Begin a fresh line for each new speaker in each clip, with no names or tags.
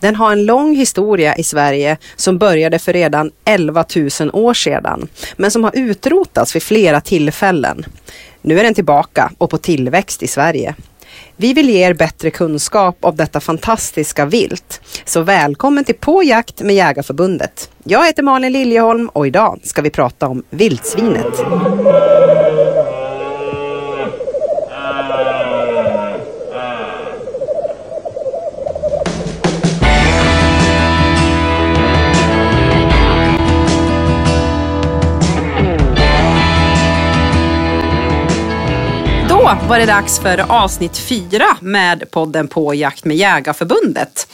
Den har en lång historia i Sverige som började för redan 11 000 år sedan, men som har utrotats vid flera tillfällen. Nu är den tillbaka och på tillväxt i Sverige. Vi vill ge er bättre kunskap om detta fantastiska vilt. Så välkommen till På jakt med Jägarförbundet. Jag heter Malin Liljeholm och idag ska vi prata om vildsvinet. Då var det dags för avsnitt fyra med podden På jakt med Jägarförbundet.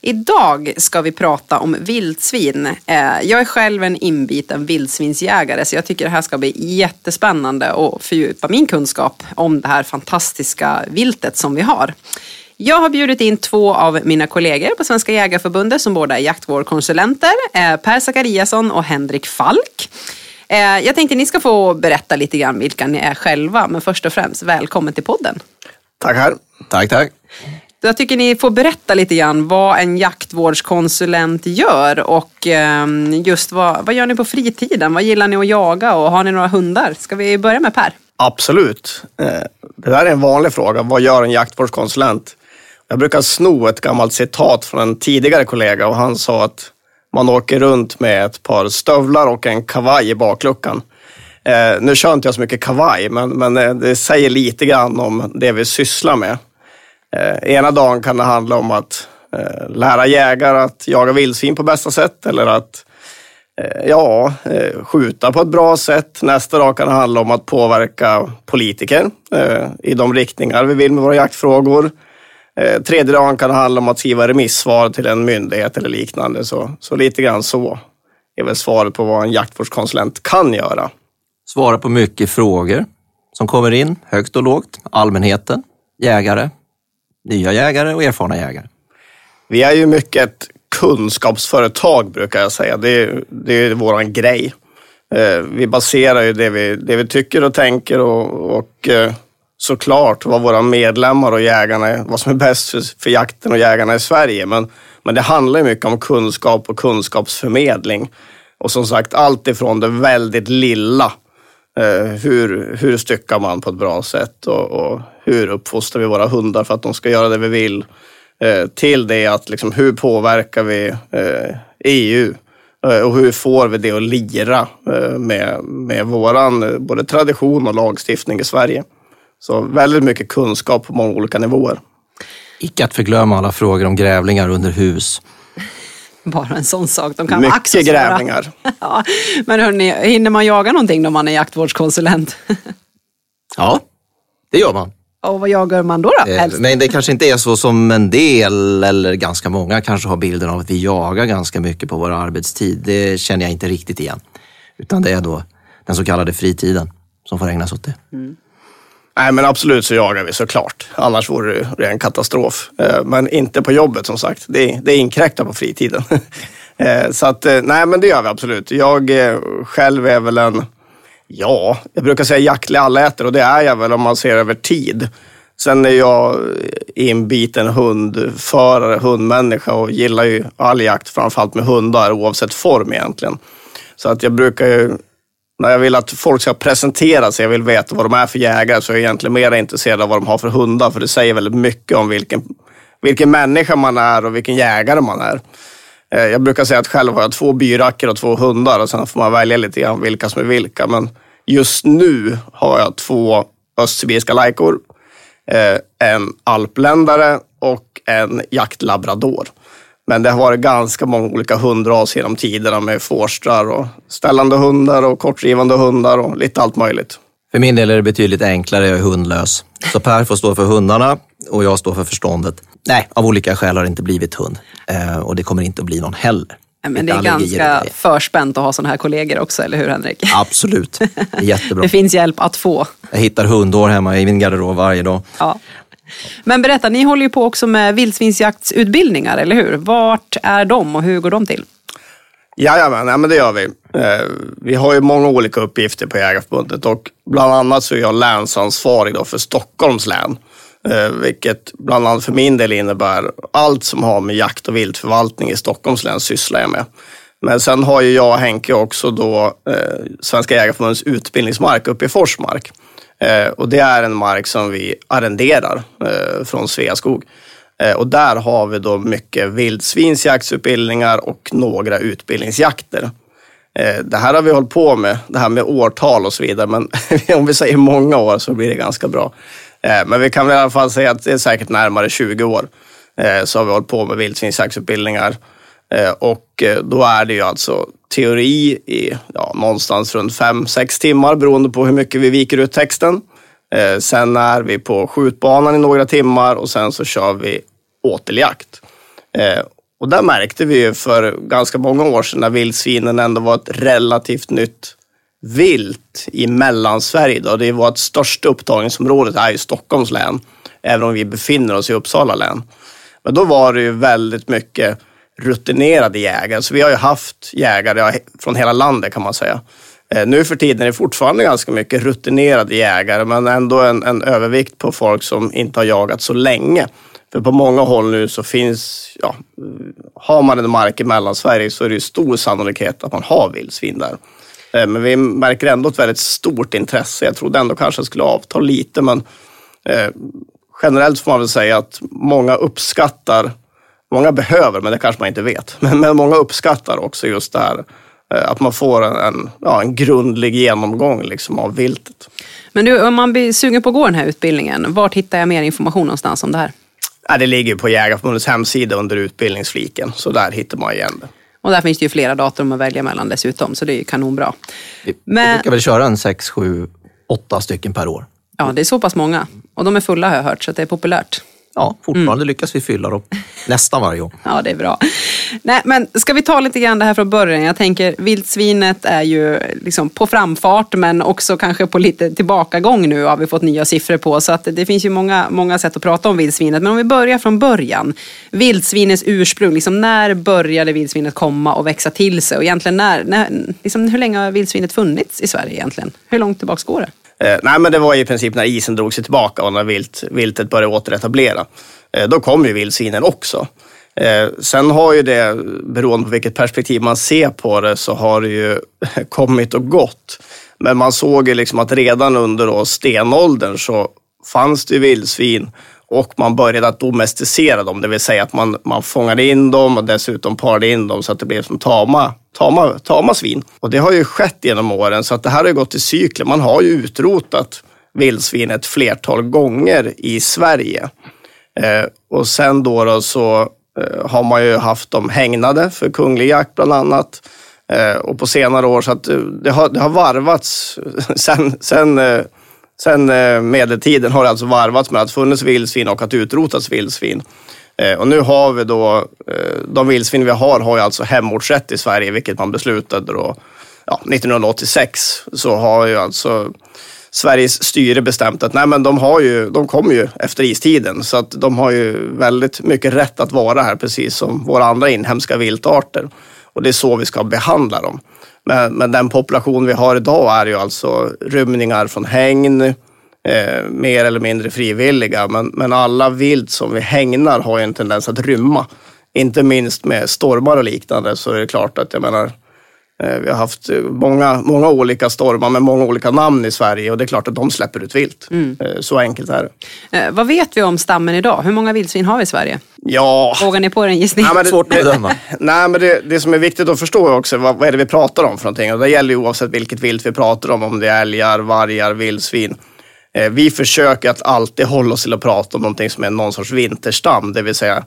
Idag ska vi prata om vildsvin. Eh, jag är själv en inbiten vildsvinsjägare så jag tycker det här ska bli jättespännande och fördjupa min kunskap om det här fantastiska viltet som vi har. Jag har bjudit in två av mina kollegor på Svenska Jägarförbundet som båda är jaktvårdkonsulenter, eh, Per Zachariasson och Henrik Falk. Eh, jag tänkte ni ska få berätta lite grann vilka ni är själva, men först och främst välkommen till podden.
Tackar. Tack, tack.
Jag tycker ni får berätta lite grann vad en jaktvårdskonsulent gör och ehm, just vad, vad gör ni på fritiden? Vad gillar ni att jaga och har ni några hundar? Ska vi börja med Per?
Absolut. Eh, det där är en vanlig fråga. Vad gör en jaktvårdskonsulent? Jag brukar sno ett gammalt citat från en tidigare kollega och han sa att man åker runt med ett par stövlar och en kavaj i bakluckan. Eh, nu kör inte jag så mycket kavaj, men, men eh, det säger lite grann om det vi sysslar med. Eh, ena dagen kan det handla om att eh, lära jägare att jaga vildsvin på bästa sätt eller att eh, ja, eh, skjuta på ett bra sätt. Nästa dag kan det handla om att påverka politiker eh, i de riktningar vi vill med våra jaktfrågor. Eh, tredje dagen kan det handla om att skriva remissvar till en myndighet eller liknande. Så, så lite grann så är väl svaret på vad en jaktvårdskonsulent kan göra.
Svara på mycket frågor som kommer in, högt och lågt. Allmänheten, jägare, nya jägare och erfarna jägare.
Vi är ju mycket ett kunskapsföretag brukar jag säga. Det är, det är våran grej. Eh, vi baserar ju det vi, det vi tycker och tänker och, och eh, såklart vad våra medlemmar och jägarna, vad som är bäst för, för jakten och jägarna i Sverige. Men, men det handlar mycket om kunskap och kunskapsförmedling. Och som sagt, allt ifrån det väldigt lilla. Eh, hur, hur styckar man på ett bra sätt och, och, hur uppfostrar vi våra hundar för att de ska göra det vi vill. Eh, till det att liksom, hur påverkar vi eh, EU? Eh, och hur får vi det att lira eh, med, med våran eh, både tradition och lagstiftning i Sverige? Så väldigt mycket kunskap på många olika nivåer.
Icke att förglömma alla frågor om grävlingar under hus.
Bara en sån sak. De kan
Mycket grävlingar.
ja. Men hörni, hinner man jaga någonting när man är jaktvårdskonsulent?
ja, det gör man.
Och vad jagar man då? då
eh, men det kanske inte är så som en del eller ganska många kanske har bilden av att vi jagar ganska mycket på vår arbetstid. Det känner jag inte riktigt igen. Utan det är då den så kallade fritiden som får ägnas åt det. Mm.
Nej, men absolut så jagar vi såklart. Annars vore det ren katastrof. Eh, men inte på jobbet som sagt. Det, det inkräktar på fritiden. Eh, så att, eh, nej men det gör vi absolut. Jag själv är väl en, ja, jag brukar säga jaktlig allätare och det är jag väl om man ser över tid. Sen är jag inbiten hundförare, hundmänniska och gillar ju all jakt, framförallt med hundar oavsett form egentligen. Så att jag brukar ju när jag vill att folk ska presentera sig, jag vill veta vad de är för jägare, så är jag egentligen mer intresserad av vad de har för hundar. För det säger väldigt mycket om vilken, vilken människa man är och vilken jägare man är. Eh, jag brukar säga att själv har jag två byrackor och två hundar och sen får man välja lite grann vilka som är vilka. Men just nu har jag två östsibiriska lajkor, eh, en alpländare och en jaktlabrador. Men det har varit ganska många olika hundraser genom tiderna med forstrar och ställande hundar och kortdrivande hundar och lite allt möjligt.
För min del är det betydligt enklare, jag är hundlös. Så Per får stå för hundarna och jag står för förståndet. Nej, av olika skäl har det inte blivit hund eh, och det kommer inte att bli någon heller.
Men det är ganska förspänt att ha sådana här kollegor också, eller hur Henrik?
Absolut, jättebra.
det finns hjälp att få.
Jag hittar hundår hemma i min garderob varje dag.
Ja. Men berätta, ni håller ju på också med vildsvinsjaktsutbildningar, eller hur? Vart är de och hur går de till?
Jajamän, ja, men det gör vi. Eh, vi har ju många olika uppgifter på Jägarförbundet och bland annat så är jag länsansvarig då för Stockholms län. Eh, vilket bland annat för min del innebär allt som har med jakt och viltförvaltning i Stockholms län sysslar jag med. Men sen har ju jag och Henke också då eh, Svenska Jägareförbundets utbildningsmark uppe i Forsmark. Eh, och det är en mark som vi arrenderar eh, från Sveaskog. Eh, och där har vi då mycket vildsvinsjaktsutbildningar och några utbildningsjakter. Eh, det här har vi hållit på med, det här med årtal och så vidare, men om vi säger många år så blir det ganska bra. Eh, men vi kan väl i alla fall säga att det är säkert närmare 20 år så har vi hållit på med vildsvinsjaktsutbildningar. Eh, och eh, då är det ju alltså teori i ja, någonstans runt 5-6 timmar beroende på hur mycket vi viker ut texten. Eh, sen är vi på skjutbanan i några timmar och sen så kör vi åteljakt. Och där märkte vi ju för ganska många år sedan när vildsvinen ändå var ett relativt nytt vilt i Mellansverige. Då. Det är vårt största upptagningsområde är ju Stockholms län, även om vi befinner oss i Uppsala län. Men då var det ju väldigt mycket rutinerade jägare. Så vi har ju haft jägare från hela landet kan man säga. Eh, nu för tiden är det fortfarande ganska mycket rutinerade jägare, men ändå en, en övervikt på folk som inte har jagat så länge. För på många håll nu så finns, ja, har man en mark i Mellansverige så är det ju stor sannolikhet att man har vildsvin där. Eh, men vi märker ändå ett väldigt stort intresse. Jag trodde ändå kanske det skulle avta lite, men eh, generellt får man väl säga att många uppskattar, många behöver, men det kanske man inte vet, men, men många uppskattar också just det här eh, att man får en, en, ja, en grundlig genomgång liksom av viltet.
Men du, om man blir sugen på att gå den här utbildningen, vart hittar jag mer information någonstans om det här?
Ja, det ligger på Jägareförbundets hemsida under utbildningsfliken, så där hittar man igen det.
Och där finns det ju flera datum att välja mellan dessutom, så det är ju kanonbra.
Vi, Men... vi brukar väl köra en sex, sju, åtta stycken per år.
Ja, det är så pass många. Och de är fulla har jag hört, så det är populärt
ja, fortfarande mm. lyckas vi fylla dem nästan varje gång.
Ja, det är bra. Nej, men ska vi ta lite grann det här från början? Jag tänker vildsvinet är ju liksom på framfart men också kanske på lite tillbakagång nu har vi fått nya siffror på. Så att det finns ju många, många sätt att prata om vildsvinet. Men om vi börjar från början. Vildsvinets ursprung, liksom när började vildsvinet komma och växa till sig? Och egentligen när, när liksom hur länge har vildsvinet funnits i Sverige egentligen? Hur långt tillbaka går det?
Eh, nej, men det var i princip när isen drog sig tillbaka och när vilt, viltet började återetablera. Eh, då kom ju vildsvinen också. Eh, sen har ju det, beroende på vilket perspektiv man ser på det, så har det ju kommit och gått. Men man såg ju liksom att redan under då stenåldern så fanns det vildsvin och man började att domesticera dem, det vill säga att man, man fångade in dem och dessutom parade in dem så att det blev som tama, tama, tama svin. Och det har ju skett genom åren, så att det här har gått i cykler. Man har ju utrotat vildsvin ett flertal gånger i Sverige. Eh, och sen då, då så eh, har man ju haft dem hägnade för kunglig jakt bland annat. Eh, och på senare år så att eh, det har, det har varvats sen, sen eh, Sen eh, medeltiden har det alltså varvats med att funnits vildsvin och att utrotats vildsvin. Eh, och nu har vi då, eh, de vildsvin vi har har ju alltså hemortsrätt i Sverige, vilket man beslutade då ja, 1986. Så har ju alltså Sveriges styre bestämt att nej, men de, har ju, de kommer ju efter istiden. Så att de har ju väldigt mycket rätt att vara här, precis som våra andra inhemska viltarter. Och det är så vi ska behandla dem. Men, men den population vi har idag är ju alltså rymningar från hägn, eh, mer eller mindre frivilliga. Men, men alla vilt som vi hägnar har ju en tendens att rymma. Inte minst med stormar och liknande så är det klart att jag menar vi har haft många, många olika stormar med många olika namn i Sverige och det är klart att de släpper ut vilt. Mm. Eh, så enkelt är
det. Eh, vad vet vi om stammen idag? Hur många vildsvin har vi i Sverige?
Ja...
Vågar ni på en gissning?
Nej, det, Svårt att bedöma.
Nej, men det, det som är viktigt att förstå också, vad, vad är det vi pratar om för någonting? Och det gäller ju oavsett vilket vilt vi pratar om, om det är älgar, vargar, vildsvin. Eh, vi försöker att alltid hålla oss till att prata om någonting som är någon sorts vinterstam, det vill säga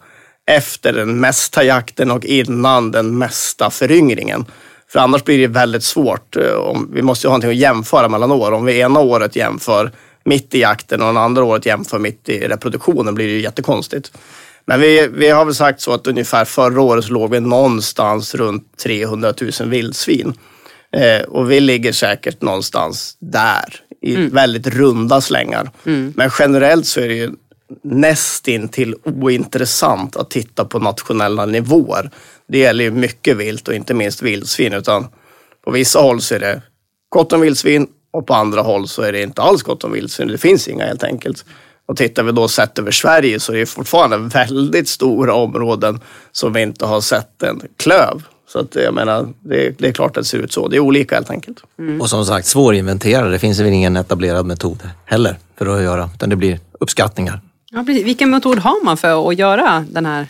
efter den mesta jakten och innan den mesta föryngringen. För annars blir det väldigt svårt. Eh, vi måste ju ha någonting att jämföra mellan år. Om vi ena året jämför mitt i jakten och det andra året jämför mitt i reproduktionen blir det ju jättekonstigt. Men vi, vi har väl sagt så att ungefär förra året så låg vi någonstans runt 300 000 vildsvin. Eh, och vi ligger säkert någonstans där i mm. väldigt runda slängar. Mm. Men generellt så är det ju nästintill ointressant att titta på nationella nivåer det gäller ju mycket vilt och inte minst vildsvin. Utan på vissa håll så är det gott om vildsvin och på andra håll så är det inte alls gott om vildsvin. Det finns inga helt enkelt. Och tittar vi då sett över Sverige så är det fortfarande väldigt stora områden som vi inte har sett en klöv. Så att jag menar, det, det är klart att det ser ut så. Det är olika helt enkelt.
Mm. Och som sagt, svårinventerade. Det finns väl ingen etablerad metod heller för att göra, utan det blir uppskattningar.
Ja, precis. Vilken metod har man för att göra den här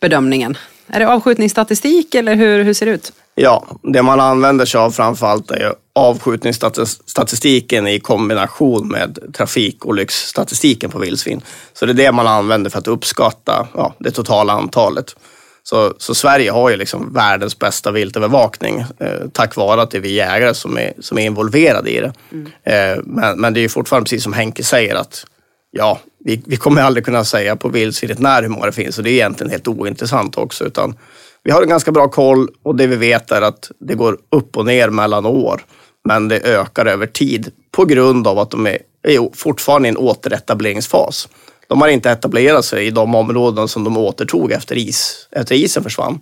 bedömningen? Är det avskjutningsstatistik eller hur, hur ser det ut?
Ja, det man använder sig av framförallt är avskjutningsstatistiken i kombination med trafikolycksstatistiken på vildsvin. Så det är det man använder för att uppskatta ja, det totala antalet. Så, så, Sverige har ju liksom världens bästa viltövervakning eh, tack vare att det är vi jägare som är, som är involverade i det. Mm. Eh, men, men det är ju fortfarande precis som Henke säger att ja, vi, vi kommer aldrig kunna säga på vildsvinet när hur många det finns och det är egentligen helt ointressant också. Utan vi har en ganska bra koll och det vi vet är att det går upp och ner mellan år. Men det ökar över tid på grund av att de är, är fortfarande i en återetableringsfas. De har inte etablerat sig i de områden som de återtog efter, is, efter isen försvann.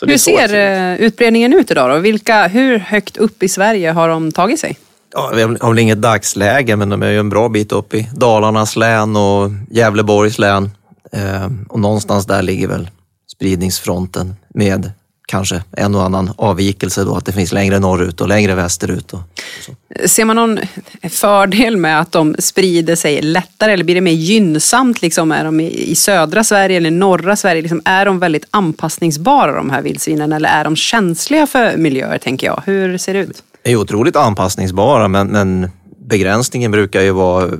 hur ser eh, utbredningen ut idag då? Vilka, hur högt upp i Sverige har de tagit sig?
Ja, vi har väl inget dagsläge, men de är ju en bra bit upp i Dalarnas län och Gävleborgs län. Eh, och någonstans där ligger väl spridningsfronten med kanske en och annan avvikelse då, att det finns längre norrut och längre västerut. Och,
och Ser man någon fördel med att de sprider sig lättare eller blir det mer gynnsamt? Liksom, är de i södra Sverige eller norra Sverige? Liksom, är de väldigt anpassningsbara de här vildsvinen eller är de känsliga för miljöer tänker jag? Hur ser det ut?
De är otroligt anpassningsbara men, men begränsningen brukar ju vara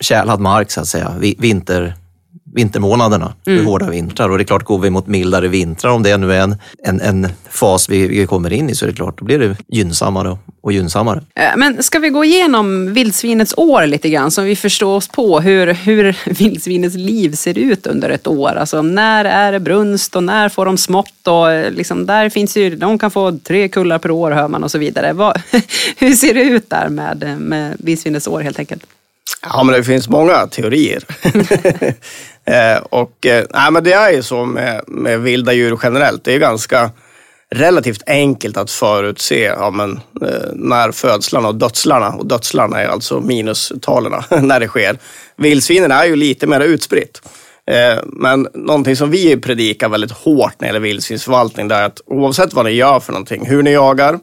tjälad mark så att säga, vinter vintermånaderna, mm. hårda vintrar. Och det är klart, går vi mot mildare vintrar, om det nu är en, en, en fas vi, vi kommer in i, så är det klart, då blir det gynnsammare och gynnsammare.
Eh, men ska vi gå igenom vildsvinets år lite grann, så vi förstår oss på hur, hur vildsvinets liv ser ut under ett år? Alltså när är det brunst och när får de smått? Och eh, liksom, där finns ju, de kan få tre kullar per år hör man och så vidare. Vad, hur ser det ut där med, med vildsvinets år helt enkelt?
Ja, men det finns många teorier. eh, och, eh, nej, men det är ju så med, med vilda djur generellt. Det är ganska relativt enkelt att förutse ja, men, eh, när födslarna och dödslarna, och dödslarna är alltså minustalen, när det sker. Vildsvinen är ju lite mer utspritt. Eh, men någonting som vi predikar väldigt hårt när det gäller vildsvinsförvaltning, det är att oavsett vad ni gör för någonting, hur ni jagar,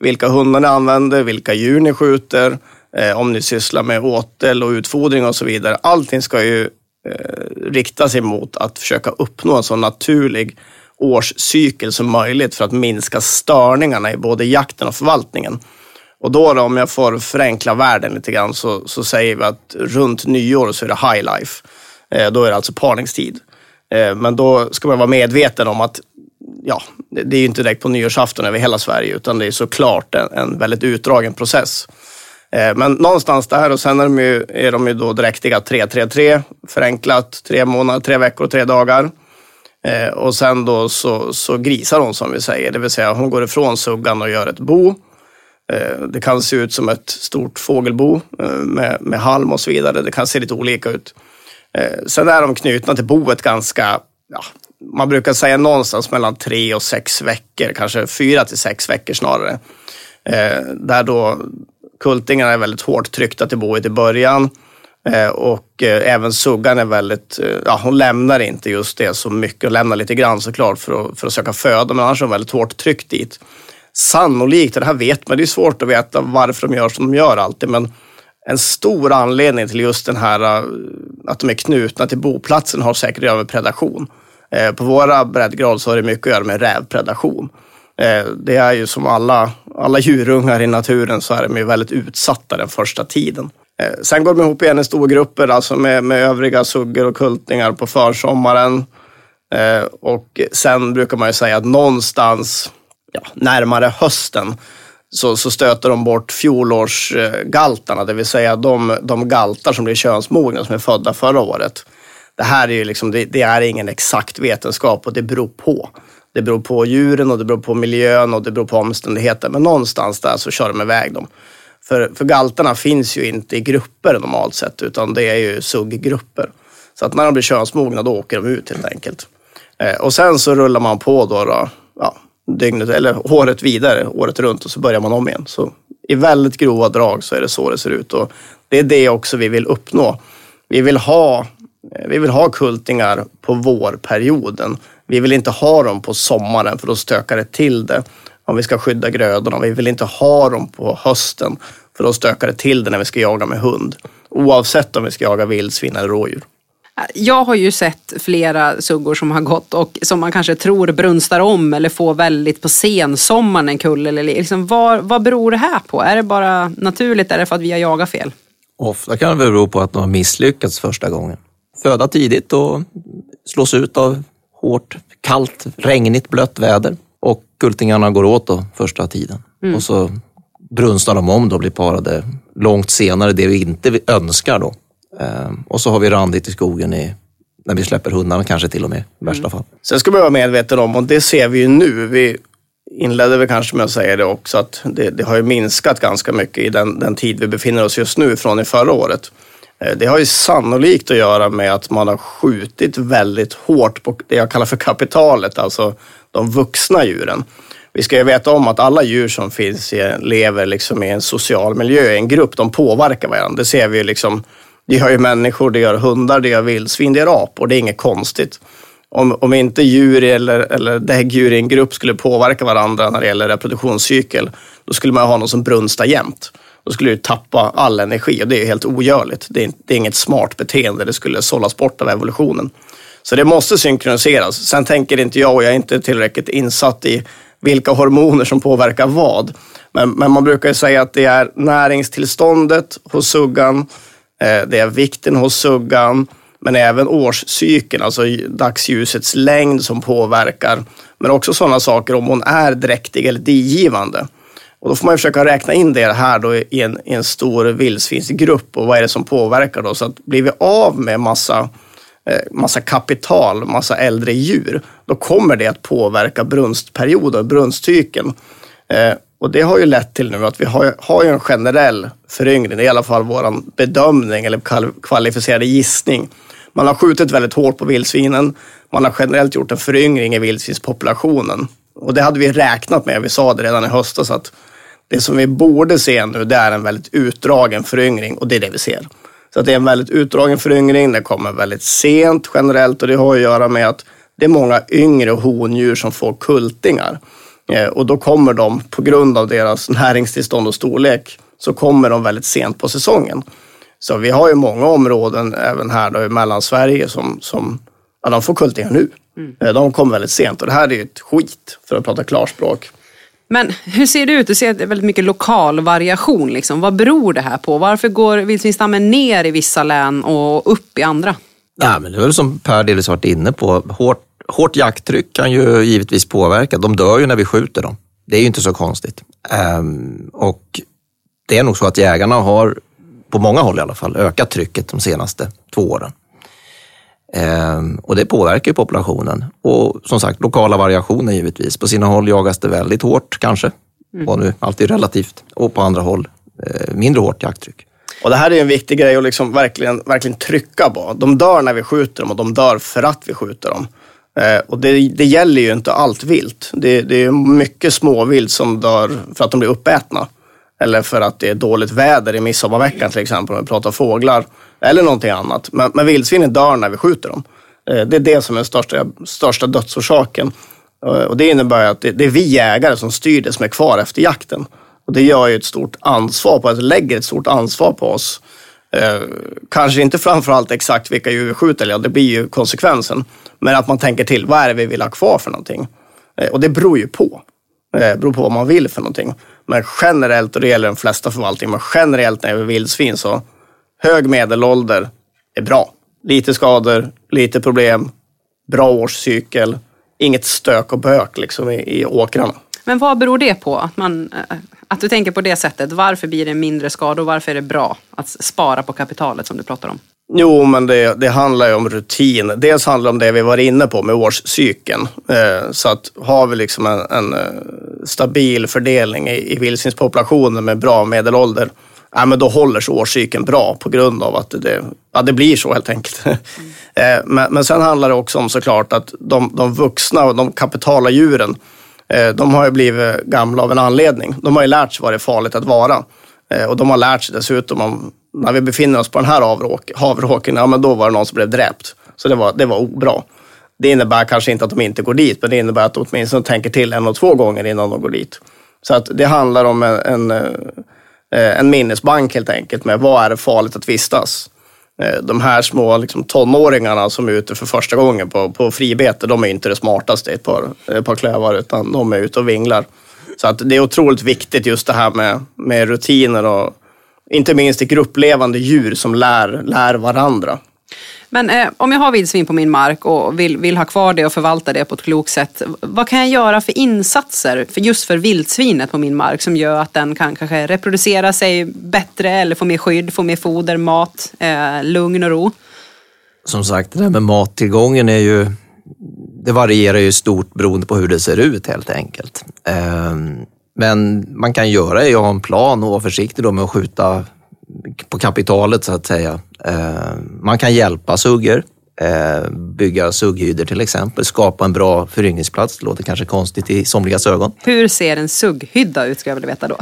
vilka hundar ni använder, vilka djur ni skjuter, eh, om ni sysslar med åtel och utfodring och så vidare. Allting ska ju eh, rikta sig mot att försöka uppnå en så naturlig årscykel som möjligt för att minska störningarna i både jakten och förvaltningen. Och då, då om jag får förenkla världen lite grann så, så säger vi att runt nyår så är det high life. Eh, då är det alltså parningstid. Eh, men då ska man vara medveten om att ja, det är ju inte direkt på nyårsafton över hela Sverige utan det är såklart en, en väldigt utdragen process. Eh, men någonstans där och sen är de ju, är de ju då dräktiga 3-3-3, förenklat, tre månader, tre veckor, tre dagar. Eh, och sen då så, så grisar hon som vi säger, det vill säga hon går ifrån suggan och gör ett bo. Eh, det kan se ut som ett stort fågelbo eh, med, med halm och så vidare. Det kan se lite olika ut. Eh, sen är de knutna till boet ganska, ja, man brukar säga någonstans mellan tre och sex veckor, kanske fyra till sex veckor snarare. Där då Kultingarna är väldigt hårt tryckta till boet i början. Eh, och eh, även suggan är väldigt, eh, ja hon lämnar inte just det så mycket. Hon lämnar lite grann såklart för att, för att söka föda, men annars är hon väldigt hårt tryckt dit. Sannolikt, och det här vet man, det är svårt att veta varför de gör som de gör alltid, men en stor anledning till just den här att de är knutna till boplatsen har säkert att göra med predation. På våra breddgrad så har det mycket att göra med rävpredation. Eh, det är ju som alla, alla djurungar i naturen så är de ju väldigt utsatta den första tiden. Eh, sen går de ihop igen i storgrupper, alltså med, med övriga suggor och kultingar på försommaren. Eh, och sen brukar man ju säga att någonstans ja, närmare hösten så, så stöter de bort fjolårsgaltarna, det vill säga de, de galtar som blir könsmogna som är födda förra året. Det här är ju liksom, det, det är ingen exakt vetenskap och det beror på. Det beror på djuren och det beror på miljön och det beror på omständigheter. Men någonstans där så kör de iväg dem. För, för galtarna finns ju inte i grupper normalt sett, utan det är ju sugggrupper. Så att när de blir könsmogna, då åker de ut helt enkelt. Eh, och sen så rullar man på då, då ja, dygnet, eller året vidare, året runt och så börjar man om igen. Så i väldigt grova drag så är det så det ser ut. Och det är det också vi vill uppnå vi vill ha, eh, vi vill ha kultingar på vårperioden. Vi vill inte ha dem på sommaren för då stökar det till det om vi ska skydda grödorna. Vi vill inte ha dem på hösten för då stökar det till det när vi ska jaga med hund. Oavsett om vi ska jaga vildsvin eller rådjur.
Jag har ju sett flera suggor som har gått och som man kanske tror brunstar om eller får väldigt på sensommaren en kull. Eller liksom, vad, vad beror det här på? Är det bara naturligt? Är det för att vi har jagat fel?
Ofta kan det bero på att de har misslyckats första gången. Föda tidigt och slås ut av hårt, kallt, regnigt, blött väder och kultingarna går åt då första tiden. Mm. Och så brunstar de om då och blir parade långt senare, det vi inte önskar då. Ehm, och så har vi randigt i skogen i, när vi släpper hundarna kanske till och med i värsta mm. fall.
Sen ska man vara medveten om, och det ser vi ju nu, vi inledde väl kanske med att säga det också, att det, det har ju minskat ganska mycket i den, den, tid vi befinner oss just nu från i förra året. Eh, det har ju sannolikt att göra med att man har skjutit väldigt hårt på det jag kallar för kapitalet, alltså de vuxna djuren. Vi ska ju veta om att alla djur som finns i, lever liksom i en social miljö, i en grupp, de påverkar varandra. Det ser vi ju liksom det gör ju människor, det gör hundar, det gör vildsvin, det gör apor. Det är inget konstigt. Om, om inte djur eller, eller däggdjur i en grupp skulle påverka varandra när det gäller reproduktionscykel, då skulle man ha någon som brunstar jämt. Då skulle du tappa all energi och det är helt ogörligt. Det är, det är inget smart beteende, det skulle sållas bort av evolutionen. Så det måste synkroniseras. Sen tänker inte jag, och jag är inte tillräckligt insatt i vilka hormoner som påverkar vad. Men, men man brukar säga att det är näringstillståndet hos suggan, eh, det är vikten hos suggan, men även årscykeln, alltså dagsljusets längd som påverkar. Men också sådana saker om hon är dräktig eller digivande. Och då får man försöka räkna in det här då i en, i en stor vildsvinsgrupp och vad är det som påverkar då? Så att blir vi av med massa, eh, massa kapital, massa äldre djur, då kommer det att påverka brunstperioden, brunstcykeln. Eh, och det har ju lett till nu att vi har, har en generell föryngring, det är i alla fall vår bedömning eller kvalificerade gissning. Man har skjutit väldigt hårt på vildsvinen. Man har generellt gjort en föryngring i vildsvinspopulationen. Och det hade vi räknat med, vi sa det redan i höstas att det som vi borde se nu, det är en väldigt utdragen föryngring och det är det vi ser. Så att det är en väldigt utdragen föryngring, den kommer väldigt sent generellt och det har att göra med att det är många yngre hondjur som får kultingar. Eh, och då kommer de, på grund av deras näringstillstånd och storlek, så kommer de väldigt sent på säsongen. Så vi har ju många områden även här då i Mellansverige som, som ja, de får kultingar nu. Mm. Eh, de kommer väldigt sent och det här är ju ett skit för att prata klarspråk.
Men hur ser det ut? Du ser att det är väldigt mycket lokal variation. Liksom. Vad beror det här på? Varför går vildsvinsstammen ner i vissa län och upp i andra?
Ja, men det är väl som Per delvis varit inne på. Hårt hårt jakttryck kan ju givetvis påverka. De dör ju när vi skjuter dem. Det är ju inte så konstigt. Ehm, och det är nog så att jägarna har, på många håll i alla fall, ökat trycket de senaste två åren. Um, och det påverkar ju populationen. Och som sagt, lokala variationer givetvis. På sina håll jagas det väldigt hårt kanske. Mm. Och nu alltid relativt. Och på andra håll eh, mindre hårt jakttryck.
Och det här är en viktig grej att liksom verkligen, verkligen trycka på. De dör när vi skjuter dem och de dör för att vi skjuter dem. Eh, och det, det, gäller ju inte allt vilt. Det, det är mycket småvilt som dör för att de blir uppätna. Eller för att det är dåligt väder i midsommarveckan till exempel, om vi pratar fåglar. Eller någonting annat. Men, men vildsvinen dör när vi skjuter dem. Eh, det är det som är den största, största dödsorsaken. Eh, och det innebär att det, det, är vi jägare som styr det som är kvar efter jakten. Och det gör ju ett stort ansvar på alltså lägger ett stort ansvar på oss. Eh, kanske inte framförallt exakt vilka djur vi skjuter, ja, det blir ju konsekvensen. Men att man tänker till, vad är det vi vill ha kvar för någonting? Eh, och det beror ju på. Eh, det beror på vad man vill för någonting. Men generellt, och det gäller de flesta förvaltningar, men generellt när det gäller vildsvin så hög medelålder är bra. Lite skador, lite problem, bra årscykel, inget stök och bök liksom i, i åkrarna.
Men vad beror det på? Att, man, eh, att du tänker på det sättet. Varför blir det mindre skador? Varför är det bra att spara på kapitalet som du pratar om?
Jo, men det, det handlar ju om rutin. Dels handlar det om det vi var inne på med årscykeln. Eh, så att har vi liksom en, en eh, stabil fördelning i, i vildsvinspopulationen med bra medelålder, ja, men då håller sig årscykeln bra på grund av att det, ja, det blir så helt enkelt. Mm. eh, men, men sen handlar det också om såklart att de, de vuxna och de kapitala djuren, de har ju blivit gamla av en anledning. De har ju lärt sig vad det är farligt att vara. Och de har lärt sig dessutom om när vi befinner oss på den här havråk, havråken, ja men då var det någon som blev dräpt. Så det var, det var obra. Det innebär kanske inte att de inte går dit, men det innebär att de åtminstone tänker till en och två gånger innan de går dit. Så att det handlar om en, en, eh, en minnesbank helt enkelt med vad är det farligt att vistas. Eh, de här små liksom, tonåringarna som är ute för första gången på, på fribete, de är inte det smartaste i ett par, ett par klövar, utan de är ute och vinglar. Så att det är otroligt viktigt just det här med, med rutiner och inte minst ett grupplevande djur som lär, lär varandra.
Men eh, om jag har vildsvin på min mark och vill, vill ha kvar det och förvalta det på ett klokt sätt. Vad kan jag göra för insatser för just för vildsvinet på min mark som gör att den kan kanske reproducera sig bättre eller få mer skydd, få mer foder, mat, eh, lugn och ro?
Som sagt, det där med mattillgången är ju, det varierar ju stort beroende på hur det ser ut helt enkelt. Eh, men man kan göra är att ha en plan och vara försiktig då med att skjuta på kapitalet så att säga. Eh, man kan hjälpa suggor, eh, bygga sugghyddor till exempel, skapa en bra föryngringsplats. Det låter kanske konstigt i somligas ögon.
Hur ser en sugghydda ut ska jag vilja veta då?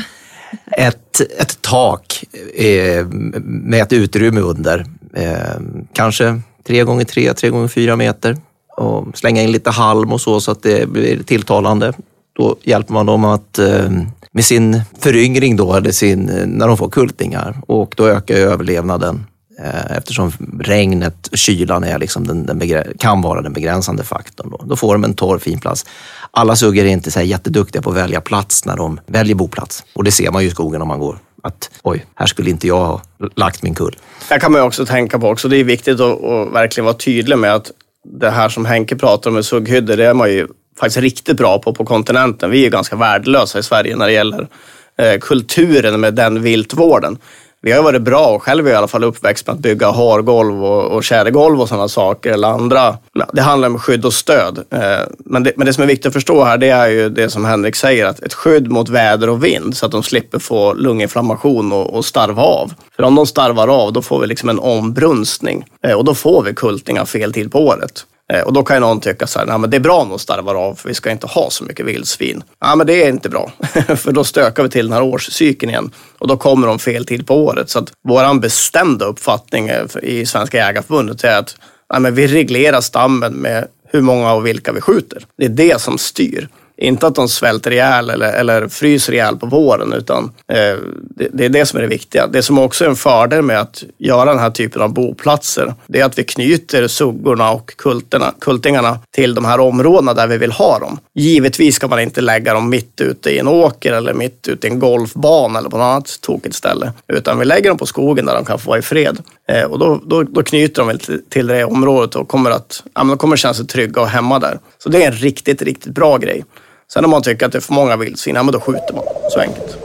Ett, ett tak eh, med ett utrymme under. Kanske tre gånger tre, tre gånger fyra meter och slänga in lite halm och så så att det blir tilltalande. Då hjälper man dem att eh, med sin föryngring då, eller sin, eh, när de får kultingar och då ökar överlevnaden eh, eftersom regnet, kylan är liksom den, den kan vara den begränsande faktorn. Då. då får de en torr fin plats. Alla suggor är inte så här jätteduktiga på att välja plats när de väljer boplats och det ser man ju i skogen om man går att oj, här skulle inte jag ha lagt min kull.
Det kan man också tänka på också. Det är viktigt att, att verkligen vara tydlig med att det här som Henke pratar om med sugghyddor, det är man ju faktiskt riktigt bra på på kontinenten. Vi är ganska värdelösa i Sverige när det gäller eh, kulturen med den viltvården. Vi har varit bra och själv är jag i alla fall uppväxt med att bygga hargolv och, och tjädergolv och sådana saker. Eller andra. Det handlar om skydd och stöd. Eh, men, det, men det som är viktigt att förstå här det är ju det som Henrik säger. att Ett skydd mot väder och vind så att de slipper få lunginflammation och, och starva av. För om de starvar av då får vi liksom en ombrunstning eh, och då får vi kultingar fel tid på året. Eh, och då kan ju någon tycka så här, nej, men det är bra nog starvar av för vi ska inte ha så mycket vildsvin. Ja, men det är inte bra, för då stökar vi till den här årscykeln igen och då kommer de fel tid på året. Så att vår bestämda uppfattning eh, i Svenska Jägarförbundet är att nej, men vi reglerar stammen med hur många och vilka vi skjuter. Det är det som styr. Inte att de svälter ihjäl eller, eller fryser ihjäl på våren, utan eh, det, det, är det som är det viktiga. Det som också är en fördel med att göra den här typen av boplatser, det är att vi knyter suggorna och kulterna, kultingarna till de här områdena där vi vill ha dem. Givetvis ska man inte lägga dem mitt ute i en åker eller mitt ute i en golfbana eller på något annat tokigt ställe, utan vi lägger dem på skogen där de kan få vara i fred. Eh, och då, då, då knyter de till, till det området och kommer att ja, de kommer känna sig trygga och hemma där. Så det är en riktigt, riktigt bra grej. Sen om man tycker att det är för många vildsvin, ja men då skjuter man. Så enkelt.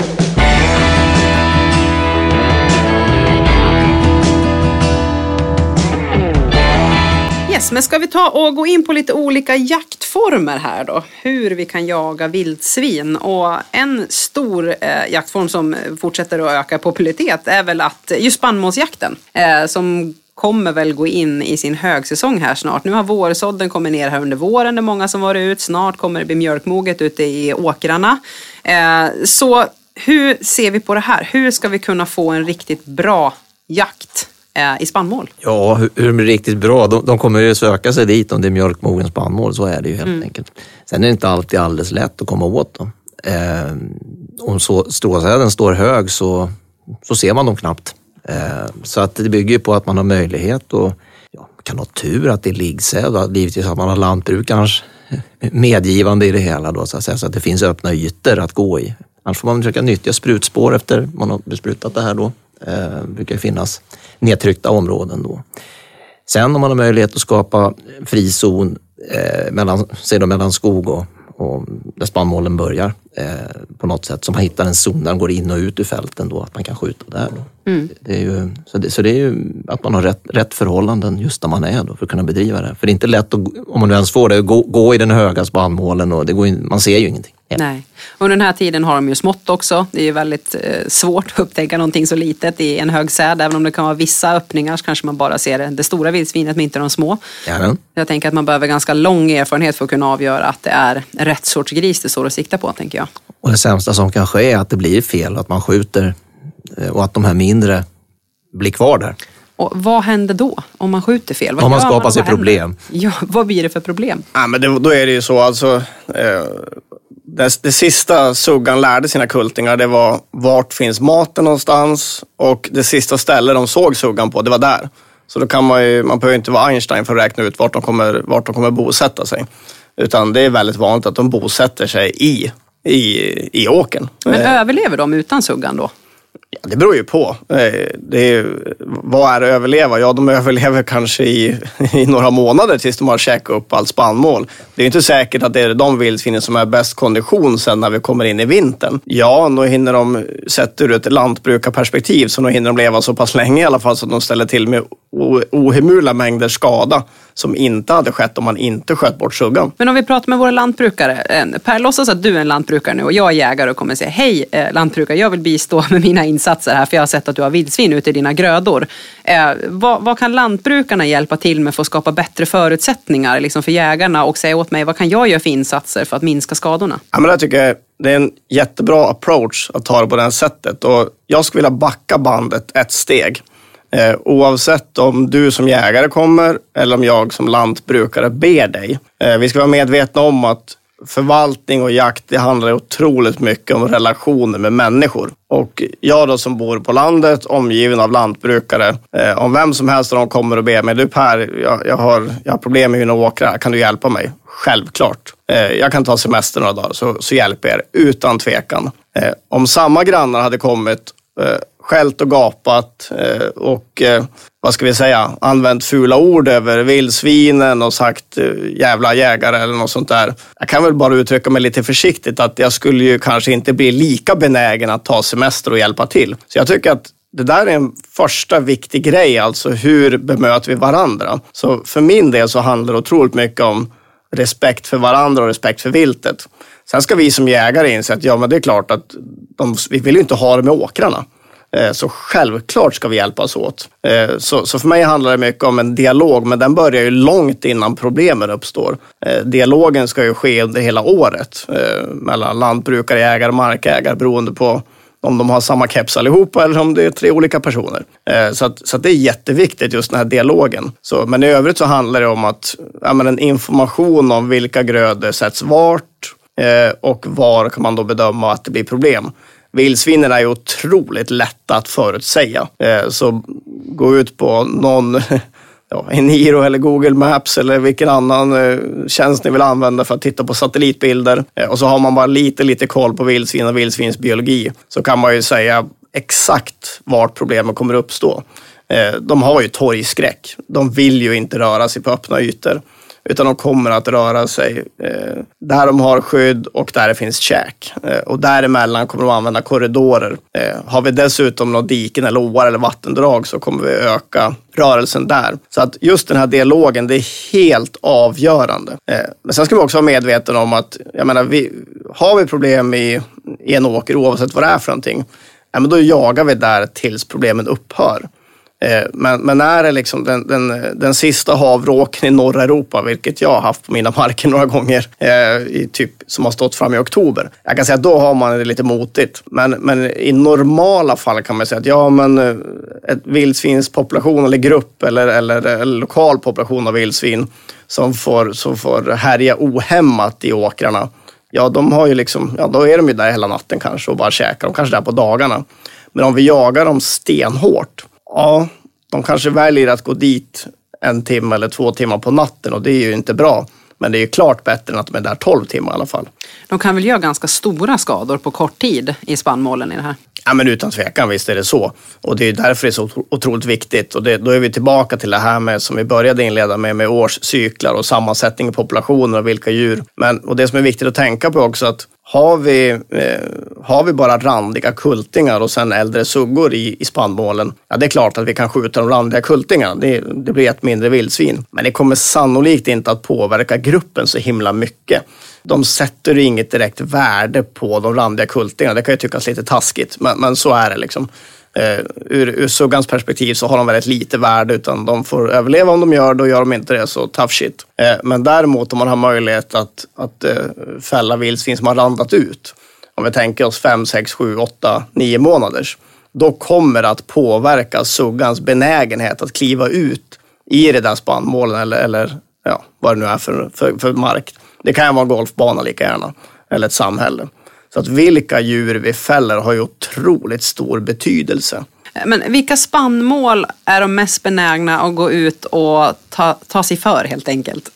Yes, men ska vi ta och gå in på lite olika jaktformer här då? Hur vi kan jaga vildsvin. Och en stor eh, jaktform som fortsätter att öka i popularitet är väl att just spannmålsjakten eh, som kommer väl gå in i sin högsäsong här snart. Nu har vårsådden kommit ner här under våren, det är många som varit ut. Snart kommer det bli mjölkmoget ute i åkrarna. Eh, så hur ser vi på det här? Hur ska vi kunna få en riktigt bra jakt eh, i spannmål?
Ja, hur, hur blir riktigt bra? De, de, kommer ju söka sig dit om det är mjölkmogen spannmål, så är det ju helt mm. enkelt. Sen är det inte alltid alldeles lätt att komma åt dem. Eh, om stråsäden står hög så, så ser man dem knappt. Eh, så att det bygger på att man har möjlighet och ja, kan ha tur att det är liggsäd. Givetvis att man har lantbrukarens medgivande i det hela då, så att, säga, så att det finns öppna ytor att gå i. Annars får man försöka nyttja sprutspår efter man har besprutat det här då. Eh, brukar finnas nedtryckta områden då. Sen om man har möjlighet att skapa frizon eh, mellan, säg då mellan skog och, och där spannmålen börjar eh, på något sätt. Så man hittar en zon där de går in och ut ur fälten då, att man kan skjuta där. Då. Mm. Det är ju, så, det, så det är ju att man har rätt, rätt förhållanden just där man är då för att kunna bedriva det. För det är inte lätt, att, om man nu ens får det, gå, gå i den höga spannmålen och det går, man ser ju ingenting.
Nej. Under den här tiden har de ju smått också. Det är ju väldigt eh, svårt att upptäcka någonting så litet i en hög säd. Även om det kan vara vissa öppningar så kanske man bara ser det, det stora vildsvinet men inte de små.
Ja,
jag tänker att man behöver ganska lång erfarenhet för att kunna avgöra att det är rätt sorts gris det står att sikta på, tänker jag.
Och det sämsta som kan ske är att det blir fel, att man skjuter eh, och att de här mindre bli kvar där.
Och vad händer då om man skjuter fel? Vad
Om man skapar
och
sig
vad händer?
problem.
Ja, vad blir det för problem?
Ja, men det, då är det ju så alltså. Eh, det, det sista Suggan lärde sina kultingar det var vart finns maten någonstans och det sista stället de såg Suggan på det var där. Så då kan man ju, man behöver inte vara Einstein för att räkna ut vart de kommer, vart de kommer bosätta sig. Utan det är väldigt vanligt att de bosätter sig i, i, i åkern.
Men
Eh,
överlever de utan suggan då?
Ja, det beror ju på. Eh, det är, vad är att överleva? Ja, de överlever kanske i, i några månader tills de har käkat upp allt spannmål. Det är inte säkert att det är de vildsvinen som är bäst kondition sen när vi kommer in i vintern. Ja, då hinner de, sett ur ett lantbrukarperspektiv, så då hinner de leva så pass länge i alla fall så att de ställer till med ohemula mängder skada som inte hade skett om man inte sköt bort suggan.
Men om vi pratar med våra lantbrukare. Per, låtsas att du är en lantbrukare nu och jag är jägare och kommer säga hej eh, lantbrukare, jag vill bistå med mina insatser här för jag har sett att du har vildsvin ute i dina grödor. Eh, vad, vad kan lantbrukarna hjälpa till med för att skapa bättre förutsättningar liksom för jägarna och säga åt mig vad kan jag göra för insatser för att minska skadorna?
Ja, men det tycker jag det är en jättebra approach att ta det på det här sättet. Och jag skulle vilja backa bandet ett steg. Eh, oavsett om du som jägare kommer eller om jag som lantbrukare ber dig. Eh, vi ska vara medvetna om att förvaltning och jakt det handlar otroligt mycket om relationer med människor. Och jag då som bor på landet, omgiven av lantbrukare, eh, om vem som helst av dem kommer och ber mig, du Per, jag, jag, har, jag har problem med mina åkrar, kan du hjälpa mig? Självklart. Eh, jag kan ta semester några dagar så, så hjälper jag er, utan tvekan. Eh, om samma grannar hade kommit, eh, skällt och gapat eh, och eh, vad ska vi säga, använt fula ord över vildsvinen och sagt eh, jävla jägare eller något sånt där. Jag kan väl bara uttrycka mig lite försiktigt att jag skulle ju kanske inte bli lika benägen att ta semester och hjälpa till. Så jag tycker att det där är en första viktig grej, alltså hur bemöter vi varandra? Så för min del så handlar det otroligt mycket om respekt för varandra och respekt för viltet. Sen ska vi som jägare inse att ja, men det är klart att de, vi vill ju inte ha det med åkrarna. Eh, så självklart ska vi hjälpas åt. Eh, så, så för mig handlar det mycket om en dialog, men den börjar ju långt innan problemen uppstår. Eh, dialogen ska ju ske under hela året mellan lantbrukare, jägare, markägare beroende på om de har samma keps allihopa eller om det är tre olika personer. Så, att, så att det är jätteviktigt just den här dialogen. Så, men i övrigt så handlar det om att ja, men en information om vilka grödor sätts vart och var kan man då bedöma att det blir problem. Vildsvinen är ju otroligt lätta att förutsäga. Eh, så gå ut på någon ja, Eniro eller Google Maps eller vilken annan eh, tjänst ni vill använda för att titta på satellitbilder. Eh, och så har man bara lite, lite koll på vildsvin och vildsvinsbiologi. Så kan man ju säga exakt vart problemen kommer uppstå. Eh, de har ju torgskräck. De vill ju inte röra sig på öppna ytor. Utan de kommer att röra sig eh, där de har skydd och där det finns käk. Eh, och däremellan kommer de använda korridorer. Eh, har vi dessutom några diken eller åar eller vattendrag så kommer vi öka rörelsen där. Så att just den här dialogen, det är helt avgörande. Eh, men sen ska vi också vara medvetna om att, jag menar, vi, har vi problem i, i en åker oavsett vad det är för någonting, ja, men då jagar vi där tills problemen upphör. Eh, men, men är det liksom den, den, den sista havråken i norra Europa, vilket jag har haft på mina marker några gånger, eh, i typ, som har stått fram i oktober. Jag kan säga att då har man det lite motigt. Men, men i normala fall kan man säga att ja, men eh, ett vildsvinspopulation eller grupp eller, eller, eller lokal population av vildsvin som får, som får härja ohämmat i åkrarna. Ja, de har ju liksom, ja, då är de ju där hela natten kanske och bara käkar. De kanske är där på dagarna. Men om vi jagar dem stenhårt, ja, de kanske väljer att gå dit en timme eller två timmar på natten och det är ju inte bra. Men det är ju klart bättre än att de är där 12 timmar i alla fall.
De kan väl göra ganska stora skador på kort tid i spannmålen i det här?
Ja, men utan tvekan, visst är det så. Och det är därför det är så otro- otroligt viktigt. Och det, då är vi tillbaka till det här med, som vi började inleda med, med årscyklar och sammansättning i populationer och vilka djur. Men, och det som är viktigt att tänka på också att har vi, eh, har vi bara randiga kultingar och sen äldre suggor i, i spannmålen, ja det är klart att vi kan skjuta de randiga kultingarna. Det, det blir ett mindre vildsvin. Men det kommer sannolikt inte att påverka gruppen så himla mycket. De sätter inget direkt värde på de randiga kultingarna. Det kan ju tyckas lite taskigt, men, men så är det liksom. Eh, ur, ur suggans perspektiv så har de väldigt lite värde utan de får överleva om de gör det och gör de inte det så tough shit. Eh, men däremot om man har möjlighet att, att eh, fälla vildsvin som har randat ut. Om vi tänker oss fem, sex, sju, åtta, nio månaders. då kommer det att påverka suggans benägenhet att kliva ut i det där spannmålen eller, eller ja, vad det nu är för, för, för mark. Det kan ju vara en golfbana lika gärna, eller ett samhälle. Så att vilka djur vi fäller har ju otroligt stor betydelse.
Men vilka spannmål är de mest benägna att gå ut och ta, ta sig för helt enkelt?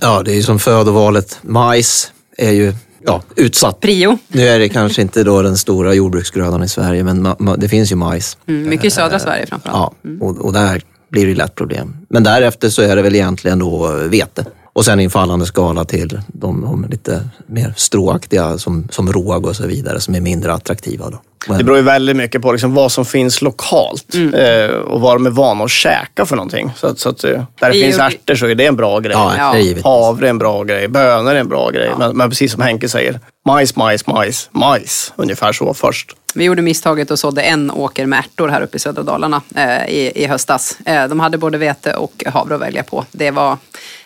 Ja, det är ju som födovalet. Majs är ju ja, utsatt.
Prio.
Nu är det kanske inte då den stora jordbruksgrödan i Sverige, men ma- ma- det finns ju majs.
Mm, mycket i södra Sverige framförallt.
Ja, och, och där blir det lätt problem. Men därefter så är det väl egentligen då vete. Och sen i en fallande skala till de, de lite mer stråaktiga som, som råg och så vidare som är mindre attraktiva. Då. Men,
Det beror ju väldigt mycket på liksom vad som finns lokalt eh, och vad de är vana att käka för någonting. Så, att- så att, eh, där det finns ärtor så är det en bra grej.
ja,
Ja.
Havre är en bra grej, bönor är en bra grej. Men, men precis som Henke säger, majs, majs, majs, majs. Ungefär så först.
Vi gjorde misstaget och sådde en åker med ärtor här uppe i södra Dalarna eh, i, i höstas. Eh, de hade både vete och havre att välja på. Det var,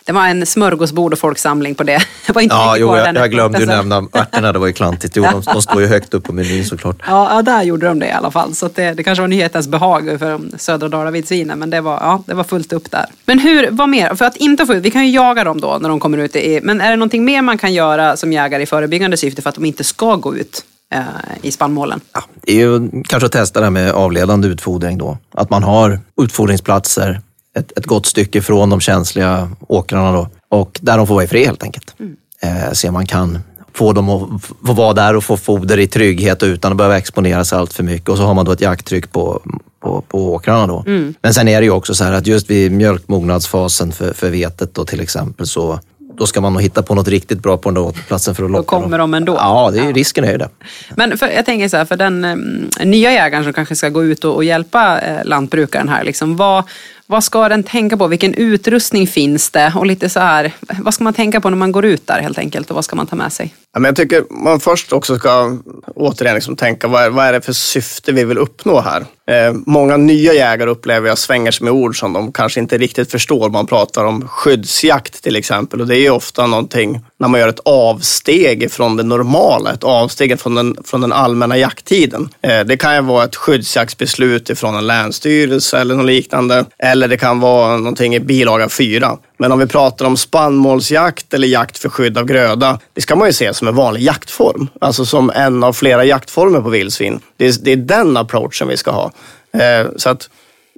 det var en smörgåsbord och folksamling på det. det var inte
Ja, jo, jag, jag glömde ju
punkten, så-
nämna ärtorna, det var ju klantigt. Jo, de, de står ju högt upp på menyn såklart.
Ja, ja, där gjorde de det i alla fall. Så det, det kanske var nyhetens behag för södra Dalavildsvinen, men det var, ja, det var fullt upp där. Men hur, vad mer? För att inte få ut, vi kan ju jaga dem då när de kommer ut, i, men är det någonting mer man kan göra som jägare i förebyggande syfte för att de inte ska gå ut eh, i spannmålen?
Ja, det är ju kanske att testa det här med avledande utfodring då. Att man har utfodringsplatser ett, ett gott stycke från de känsliga åkrarna då. Och där de får vara i fred helt enkelt. Eh, se om man kan få dem att få vara där och få foder i trygghet utan att behöva exponera sig allt för mycket. Och så har man då ett jakttryck på, på, på åkrarna då. Men sen är det ju också så här att just vid mjölkmognadsfasen för, för vetet då till exempel så då ska man nog hitta på något riktigt bra på den där platsen för att locka
kommer
dem.
de ändå.
Ja, det är, risken är ju det.
Men för, jag tänker så här, för den mm, nya jägaren som kanske ska gå ut och, och hjälpa eh, lantbrukaren här, liksom, vad, vad ska den tänka på? Vilken utrustning finns det? Och lite så här, vad ska man tänka på när man går ut där helt enkelt och vad ska man ta med sig?
Ja, men jag tycker man först också ska återigen liksom tänka vad är, vad är det för syfte vi vill uppnå här? Eh, många nya jägare upplever jag svänger sig med ord som de kanske inte riktigt förstår. Man pratar om skyddsjakt till exempel och det är ju ofta någonting när man gör ett avsteg från det normala, ett avsteg från den, från den allmänna jakttiden. Eh, det kan ju vara ett skyddsjaktsbeslut ifrån en länsstyrelse eller något liknande. Eller det kan vara någonting i bilaga 4. Men om vi pratar om spannmålsjakt eller jakt för skydd av gröda, det ska man ju se som en vanlig jaktform. Alltså som en av flera jaktformer på vildsvin. Det är, det är den approachen vi ska ha. Eh, så att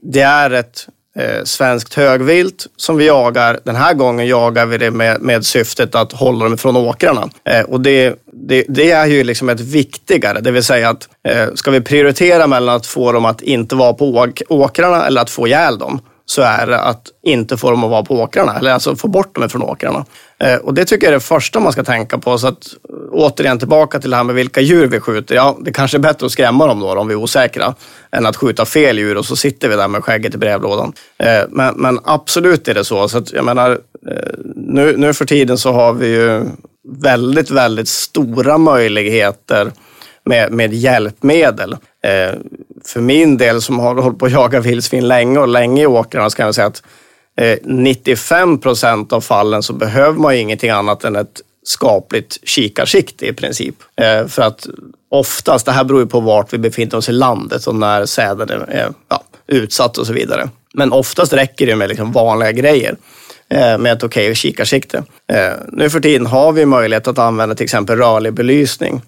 det är ett eh, svenskt högvilt som vi jagar. Den här gången jagar vi det med, med syftet att hålla dem från åkrarna. Eh, och det, det, det är ju liksom ett viktigare, det vill säga att eh, ska vi prioritera mellan att få dem att inte vara på åk, åkrarna eller att få ihjäl dem, så är det att inte få dem att vara på åkrarna, eller alltså få bort dem från åkrarna. Eh, och det tycker jag är det första man ska tänka på. Så att återigen tillbaka till det här med vilka djur vi skjuter. Ja, det kanske är bättre att skrämma dem då om vi är osäkra, än att skjuta fel djur och så sitter vi där med skägget i brevlådan. Eh, men, men absolut är det så. så att, jag menar, eh, nu, nu för tiden så har vi ju väldigt, väldigt stora möjligheter med, med hjälpmedel. Eh, för min del som har hållit på att jaga vildsvin länge och länge i åkrarna så kan jag säga att eh, 95 procent av fallen så behöver man ju ingenting annat än ett skapligt kikarsikte i princip. Eh, för att oftast, det här beror ju på vart vi befinner oss i landet och när säden är, ja, utsatt och så vidare. Men oftast räcker det med liksom vanliga grejer eh, med ett okej kikarsikte. Eh, nu för tiden har vi möjlighet att använda till exempel rörlig belysning.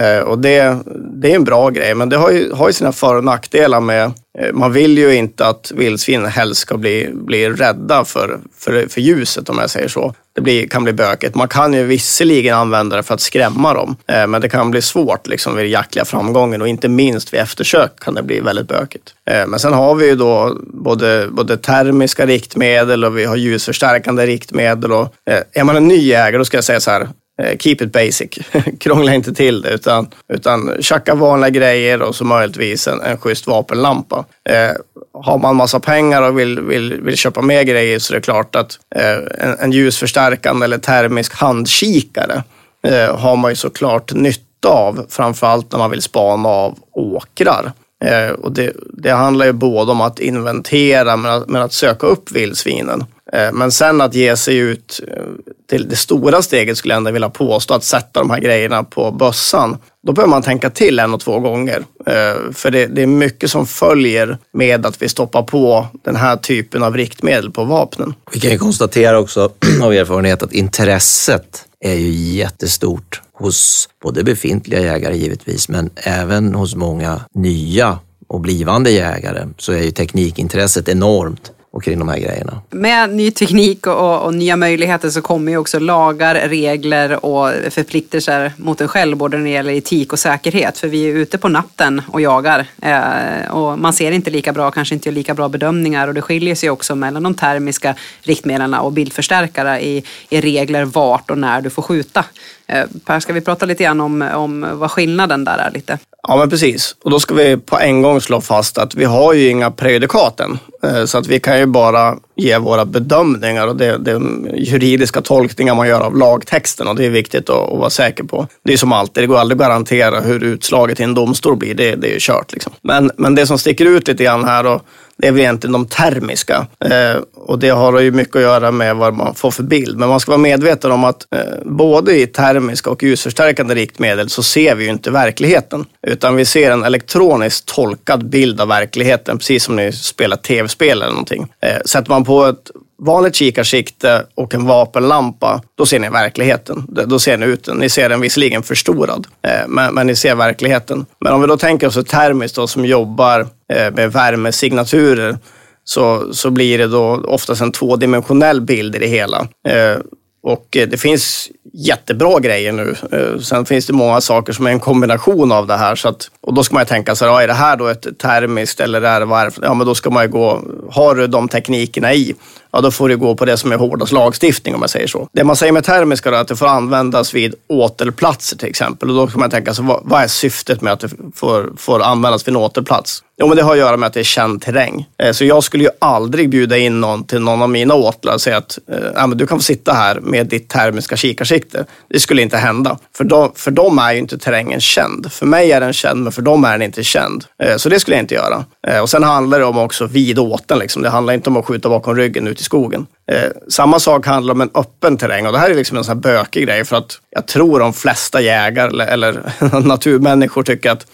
Eh, och det, det är en bra grej, men det har ju, har ju sina för och nackdelar med, eh, man vill ju inte att vildsvin helst ska bli, bli rädda för, för, för ljuset om jag säger så. Det blir, kan bli bökigt. Man kan ju visserligen använda det för att skrämma dem, eh, men det kan bli svårt liksom, vid jaktliga framgången och inte minst vid eftersök kan det bli väldigt bökigt. Men sen har vi ju då både, både termiska riktmedel och vi har ljusförstärkande riktmedel. Och, är man en ny jägare, då ska jag säga så här, Eh, keep it basic. Krångla inte till det utan, utan tjacka vanliga grejer och så möjligtvis en, en schysst vapenlampa. Eh, har man massa pengar och vill, vill, vill köpa mer grejer så är det klart att eh, en, en ljusförstärkande eller termisk handkikare eh, har man ju såklart nytta av. Framförallt när man vill spana av åkrar. Eh, och det, det handlar ju både om att inventera men att, men att söka upp vildsvinen. Eh, men sen att ge sig ut eh, till det stora steget skulle jag ändå vilja påstå, att sätta de här grejerna på bössan. då behöver man tänka till en och två gånger. Eh, för det, är mycket som följer med att vi stoppar på den här typen av riktmedel på vapnen.
Vi kan ju konstatera också av erfarenhet att intresset är ju jättestort hos både befintliga jägare givetvis, men även hos många nya och blivande jägare så är ju teknikintresset enormt och kring de här grejerna.
Med ny teknik och, och, nya möjligheter så kommer ju också lagar, regler och förpliktelser mot en själv både när det gäller etik och säkerhet. För vi är ute på natten och jagar eh, och man ser inte lika bra, kanske inte gör lika bra bedömningar och det skiljer sig också mellan de termiska riktmedlen och bildförstärkare i, i regler vart och när du får skjuta. Eh, per, ska vi prata lite grann om, om vad skillnaden där är lite?
Ja, men precis. Och då ska vi på en gång slå fast att vi har ju inga prejudikaten. Eh, så att vi kan ju bara ge våra bedömningar och det, det juridiska tolkningar man gör av lagtexten och det är viktigt att, att, vara säker på. Det är som alltid, det går aldrig att garantera hur utslaget i en domstol blir. Det, det är ju kört. Liksom. Men, men det som sticker ut lite grann här och det är väl egentligen de termiska. Eh, och det har ju mycket att göra med vad man får för bild. Men man ska vara medveten om att eh, både i termiska och ljusförstärkande riktmedel så ser vi ju inte verkligheten. Utan vi ser en elektroniskt tolkad bild av verkligheten, precis som när ni spelar tv-spel eller någonting. Eh, sätter man på ett vanligt kikarsikte och en vapenlampa, då ser ni verkligheten. Då ser ni ut den. Ni ser den visserligen förstorad, eh, men, men ni ser verkligheten. Men om vi då tänker oss ett termiskt då, som jobbar eh, med värmesignaturer, så, så blir det då oftast en tvådimensionell bild i det hela. Eh, och det finns jättebra grejer nu. Sen finns det många saker som är en kombination av det här. Så att, och då ska man tänka så här, är det här då ett termiskt eller är det varv? Ja, men då ska man ju gå, har du de teknikerna i, ja då får du gå på det som är hårdast lagstiftning om jag säger så. Det man säger med termiska är att det får användas vid återplatser till exempel. Och då kan man tänka sig, vad, vad är syftet med att det får, får användas vid en återplats? Jo, men det har att göra med att det är känd terräng. Eh, så jag skulle ju aldrig bjuda in någon till någon av mina åtlar och säga att äh, men du kan få sitta här med ditt termiska kikarsikte. Det skulle inte hända. För, de, för dem är ju inte terrängen känd. För mig är den känd, men för dem är den inte känd. Eh, så det skulle jag inte göra. Eh, och sen handlar det om också vid åten. Liksom. Det handlar inte om att skjuta bakom ryggen ut i skogen. Eh, samma sak handlar om en öppen terräng och det här är liksom en sån här bökig grej för att jag tror de flesta jägare eller, eller naturmänniskor tycker att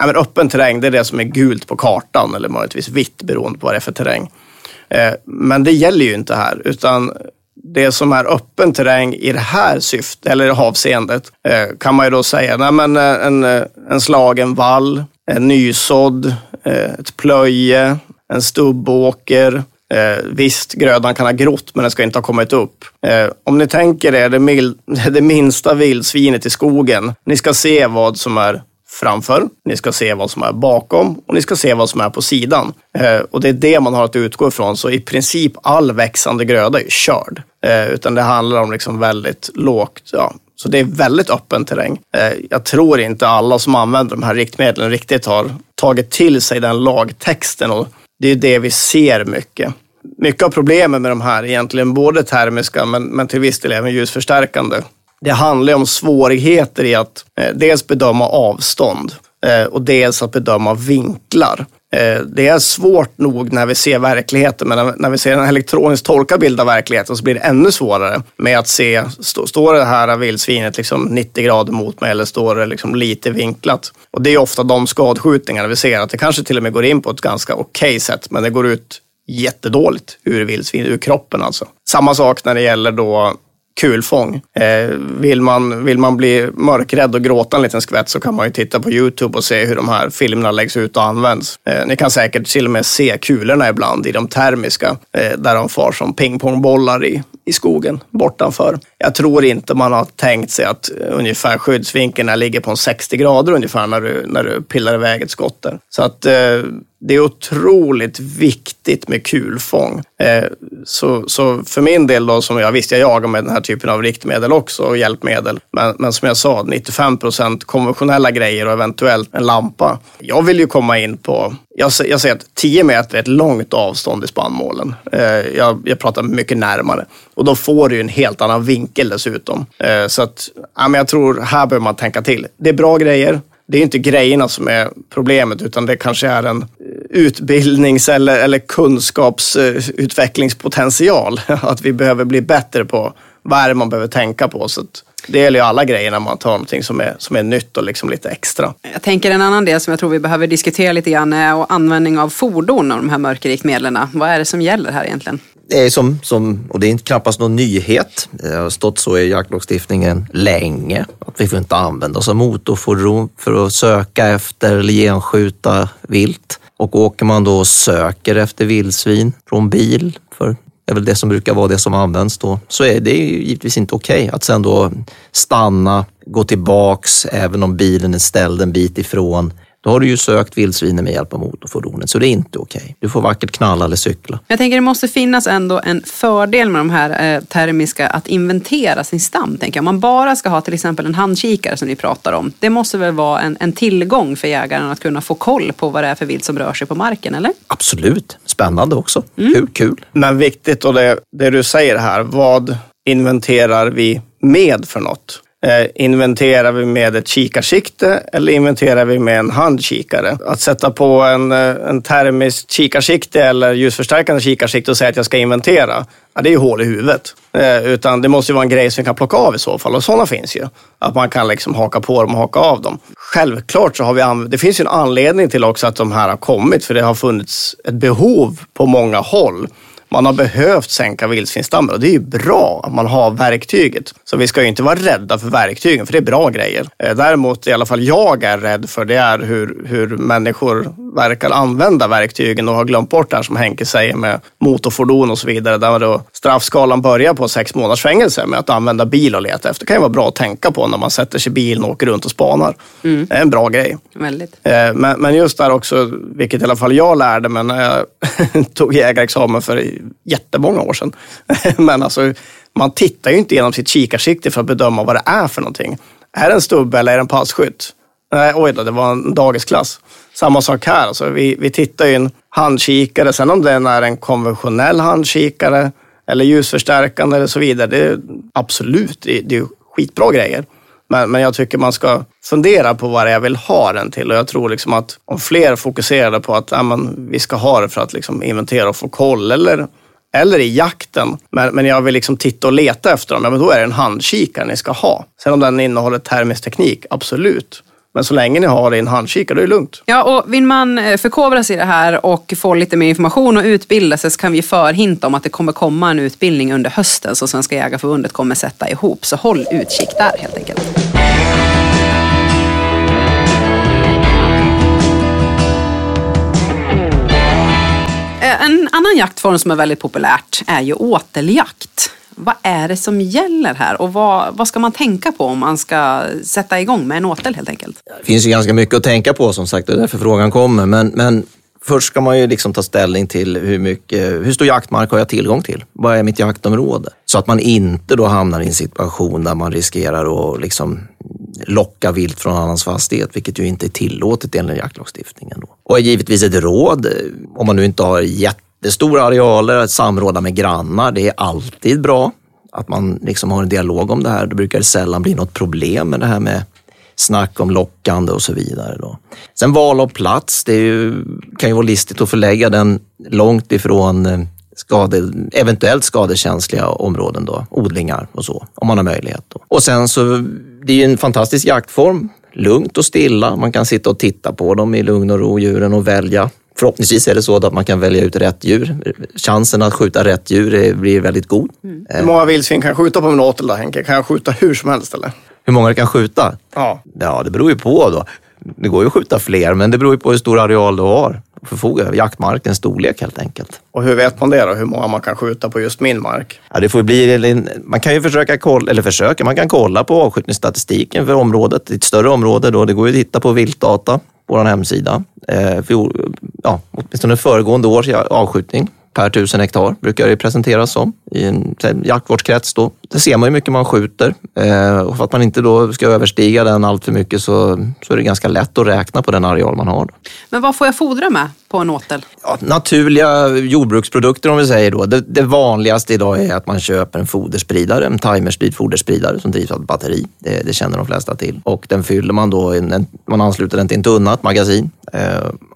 Ja, men öppen terräng, det är det som är gult på kartan eller möjligtvis vitt beroende på vad det är för terräng. Eh, men det gäller ju inte här, utan det som är öppen terräng i det här syftet, eller avseendet, eh, kan man ju då säga, nej, men eh, en, en slagen vall, en nysådd, ett plöje, en stubbåker, Eh, visst, grödan kan ha grott, men den ska inte ha kommit upp. Eh, om ni tänker er det, mil, det minsta vildsvinet i skogen. Ni ska se vad som är framför, ni ska se vad som är bakom och ni ska se vad som är på sidan. Eh, och det är det man har att utgå ifrån. Så i princip all växande gröda är körd. Eh, utan det handlar om liksom väldigt lågt, ja, så det är väldigt öppen terräng. Eh, jag tror inte alla som använder de här riktmedlen riktigt har tagit till sig den lagtexten och det är det vi ser mycket. Mycket av problemen med de här, egentligen både termiska men, men till viss del även ljusförstärkande, det handlar om svårigheter i att eh, dels bedöma avstånd eh, och dels att bedöma vinklar. Eh, det är svårt nog när vi ser verkligheten, men när vi ser en elektroniskt tolkad bild av verkligheten så blir det ännu svårare med att se, står det här vildsvinet liksom 90 grader mot mig eller står det liksom lite vinklat? Och det är ofta de skadskjutningarna vi ser, att det kanske till och med går in på ett ganska okej okay sätt, men det går ut jättedåligt ur vildsvin, ur kroppen alltså. Samma sak när det gäller då kulfång. Eh, vill, man, vill man bli mörkrädd och gråta en liten skvätt så kan man ju titta på Youtube och se hur de här filmerna läggs ut och används. Eh, ni kan säkert till och med se kulorna ibland i de termiska, eh, där de far som pingpongbollar i, i skogen bortanför. Jag tror inte man har tänkt sig att eh, ungefär skyddsvinkeln ligger på en 60 grader ungefär när du, när du pillar iväg ett skott där. Så att eh, det är otroligt viktigt med kulfång. Eh, så, så för min del då, som jag visste, jag jagar med den här typen av riktmedel också och hjälpmedel. Men, men som jag sa, 95 procent konventionella grejer och eventuellt en lampa. Jag vill ju komma in på, jag, jag säger att 10 meter är ett långt avstånd i spannmålen. Eh, jag, jag pratar mycket närmare och då får du en helt annan vinkel dessutom. Eh, så att, ja, men jag tror här behöver man tänka till. Det är bra grejer det är inte grejerna som är problemet, utan det kanske är en eh, utbildnings eller, eller kunskapsutvecklingspotential. Eh, att vi behöver bli bättre på vad är det man behöver tänka på. Så att, Det gäller ju alla grejer när man tar någonting som är, som är nytt och liksom lite extra.
Jag tänker en annan del som jag tror vi behöver diskutera lite grann är användning av fordon och de här mörkerriktmedlen. Vad är det som gäller här egentligen?
Det är som, som, och det är knappast någon nyhet. Det har stått så i jaktlagstiftningen länge att vi får inte använda oss av motorfordon för att söka efter eller genskjuta vilt. Och åker man då och söker efter vildsvin från bil, för det är väl det som brukar vara det som används då, så är det givetvis inte okej okay att sen då stanna, gå tillbaks även om bilen är ställd en bit ifrån då har du ju sökt vildsvinen med hjälp av motorfordonet, så det är inte okej. Okay. Du får vackert knalla eller cykla.
Jag tänker det måste finnas ändå en fördel med de här eh, termiska, att inventera sin stam. Tänker jag. Om man bara ska ha till exempel en handkikare som ni pratar om. Det måste väl vara en, en tillgång för jägaren att kunna få koll på vad det är för vilt som rör sig på marken, eller?
Absolut, spännande också. Mm. Kul, kul.
Men viktigt och det, det du säger här, vad inventerar vi med för något? Eh, inventerar vi med ett kikarsikte eller inventerar vi med en handkikare? Att sätta på en, eh, en termisk kikarsikte eller ljusförstärkande kikarsikte och säga att jag ska inventera, ja, det är ju hål i huvudet. Eh, utan det måste ju vara en grej som vi kan plocka av i så fall och sådana finns ju. Att man kan liksom haka på dem och haka av dem. Självklart så har vi det finns ju en anledning till också att de här har kommit för det har funnits ett behov på många håll man har behövt sänka vildsvinsstammen och det är ju bra att man har verktyget. Så vi ska ju inte vara rädda för verktygen, för det är bra grejer. Eh, däremot, i alla fall jag är rädd för, det är hur, hur människor verkar använda verktygen och har glömt bort det här som Henke säger med motorfordon och så vidare. Där då straffskalan börjar på sex månaders fängelse med att använda bil och leta efter. Det kan ju vara bra att tänka på när man sätter sig i bilen och åker runt och spanar. Mm. Det är en bra grej.
Väldigt.
Eh, men, men just där också, vilket i alla fall jag lärde mig när jag tog jägarexamen för jättemånga år sedan. Men alltså, man tittar ju inte genom sitt kikarsikte för att bedöma vad det är för någonting. Är det en stubbe eller är det en passkytt? Nej, oj då, det var en dagisklass. Samma sak här. Alltså, vi, vi tittar ju en handkikare. Sen om den är en konventionell handkikare eller ljusförstärkande eller så vidare. Det är absolut, det, det är skitbra grejer. Men, men jag tycker man ska fundera på vad det är jag vill ha den till. Och jag tror liksom att om fler fokuserade på att ja, men, vi ska ha det för att liksom inventera och få koll eller eller i jakten. Men, men jag vill liksom titta och leta efter dem. Ja, men då är det en handkikare ni ska ha. Sen om den innehåller termisk teknik, absolut. Men så länge ni har det i en handkikare, är det lugnt.
Ja, och vill man eh, förkovra sig i det här och få lite mer information och utbilda sig så kan vi förhinta om att det kommer komma en utbildning under hösten som Svenska Jägareförbundet kommer sätta ihop. Så håll utkik där helt enkelt. Eh, en annan jaktform som är väldigt populärt är ju åteljakt. Vad är det som gäller här och vad, vad ska man tänka på om man ska sätta igång med en åtel helt enkelt?
Det finns ju ganska mycket att tänka på som sagt det är därför frågan kommer. Men, men först ska man ju liksom ta ställning till hur, mycket, hur stor jaktmark har jag tillgång till? Vad är mitt jaktområde? Så att man inte då hamnar i en situation där man riskerar att liksom locka vilt från annans fastighet, vilket ju inte är tillåtet enligt jaktlagstiftningen. Då. Och givetvis ett råd, om man nu inte har jätte det är stora arealer, att samråda med grannar. Det är alltid bra att man liksom har en dialog om det här. Då brukar det sällan bli något problem med det här med snack om lockande och så vidare. Då. Sen val av plats, det ju, kan ju vara listigt att förlägga den långt ifrån eh, skade, eventuellt skadekänsliga områden, då, odlingar och så, om man har möjlighet. Då. Och sen så, det är ju en fantastisk jaktform, lugnt och stilla. Man kan sitta och titta på dem i lugn och ro, djuren och välja. Förhoppningsvis är det så att man kan välja ut rätt djur. Chansen att skjuta rätt djur blir väldigt god.
Mm. Hur många vildsvin kan jag skjuta på min åtel då Henke? Kan jag skjuta hur som helst eller?
Hur många du kan skjuta?
Ja.
Ja, det beror ju på då. Det går ju att skjuta fler, men det beror ju på hur stor areal du har att förfoga över. Jaktmarkens storlek helt enkelt.
Och hur vet man det då? Hur många man kan skjuta på just min mark?
Ja, det får bli, man kan ju försöka kolla, eller försöka, man kan kolla på avskjutningsstatistiken för området. I ett större område då, det går ju att hitta på viltdata vår hemsida. Eh, för, ja, åtminstone föregående års avskjutning per tusen hektar brukar det presenteras som i en jaktvårdskrets. Då. Det ser man hur mycket man skjuter eh, och för att man inte då ska överstiga den allt för mycket så, så är det ganska lätt att räkna på den areal man har.
Men vad får jag fodra med på en åtel?
Ja, naturliga jordbruksprodukter om vi säger då. Det, det, vanligaste idag är att man köper en foderspridare, en timerstyrd foderspridare som drivs av ett batteri. Det, det, känner de flesta till. Och den fyller man då, en, man ansluter den till en tunna, ett magasin. Eh,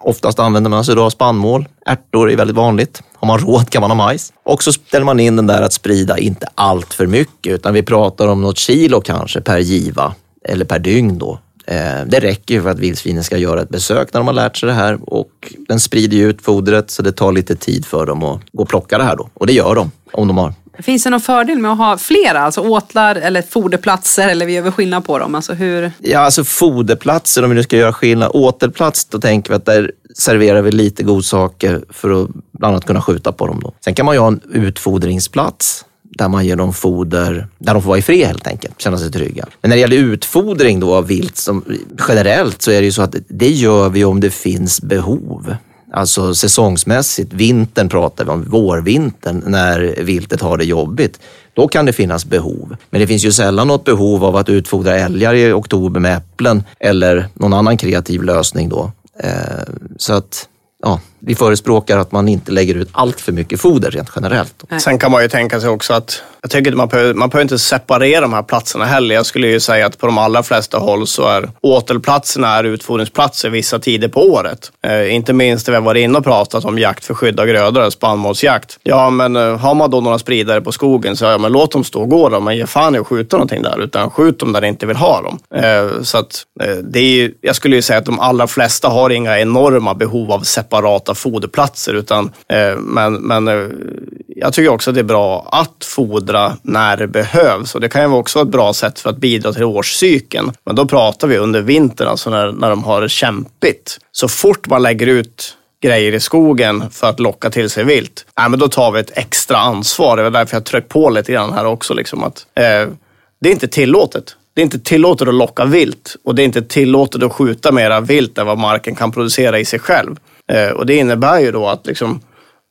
oftast använder man sig då av spannmål. Ärtor är väldigt vanligt Har man råd kan man ha majs. Och så ställer man in den där att sprida inte allt för mycket, utan vi pratar om något kilo kanske per giva eller per dygn då. Eh, det räcker för att vildsvinen ska göra ett besök när de har lärt sig det här och den sprider ju ut fodret så det tar lite tid för dem att gå och plocka det här då. Och det gör de om de har
Finns det någon fördel med att ha flera, alltså åtlar eller foderplatser eller vi gör skillnad på dem? Alltså hur...
Ja, alltså foderplatser om vi nu ska göra skillnad. Återplats, då tänker vi att där serverar vi lite godsaker för att bland annat kunna skjuta på dem. Då. Sen kan man ju ha en utfodringsplats där man ger dem foder, där de får vara i fred helt enkelt, känna sig trygga. Men när det gäller utfodring då av vilt, som, generellt så är det ju så att det gör vi om det finns behov. Alltså säsongsmässigt, vintern pratar vi om, vårvintern när viltet har det jobbigt. Då kan det finnas behov. Men det finns ju sällan något behov av att utfodra älgar i oktober med äpplen eller någon annan kreativ lösning då. Eh, så att ja, vi förespråkar att man inte lägger ut allt för mycket foder rent generellt.
Sen kan man ju tänka sig också att jag tycker man behöver, man behöver inte separera de här platserna heller. Jag skulle ju säga att på de allra flesta håll så är åtelplatserna är utfodringsplatser vissa tider på året. Eh, inte minst när vi har varit inne och pratat om jakt för skydd av grödor, spannmålsjakt. Ja, men eh, har man då några spridare på skogen så ja, men låt dem stå och gå då, men ge fan i att skjuta någonting där, utan skjut dem där ni inte vill ha dem. Eh, så att eh, det är ju, jag skulle ju säga att de allra flesta har inga enorma behov av separata foderplatser, utan eh, men, men eh, jag tycker också att det är bra att fodra när det behövs och det kan ju också vara ett bra sätt för att bidra till årscykeln. Men då pratar vi under vintern, alltså när, när de har det kämpigt. Så fort man lägger ut grejer i skogen för att locka till sig vilt, nej, men då tar vi ett extra ansvar. Det var därför jag tryckte på lite grann här också. Liksom att, eh, det är inte tillåtet. Det är inte tillåtet att locka vilt och det är inte tillåtet att skjuta mera vilt än vad marken kan producera i sig själv. Eh, och det innebär ju då att liksom,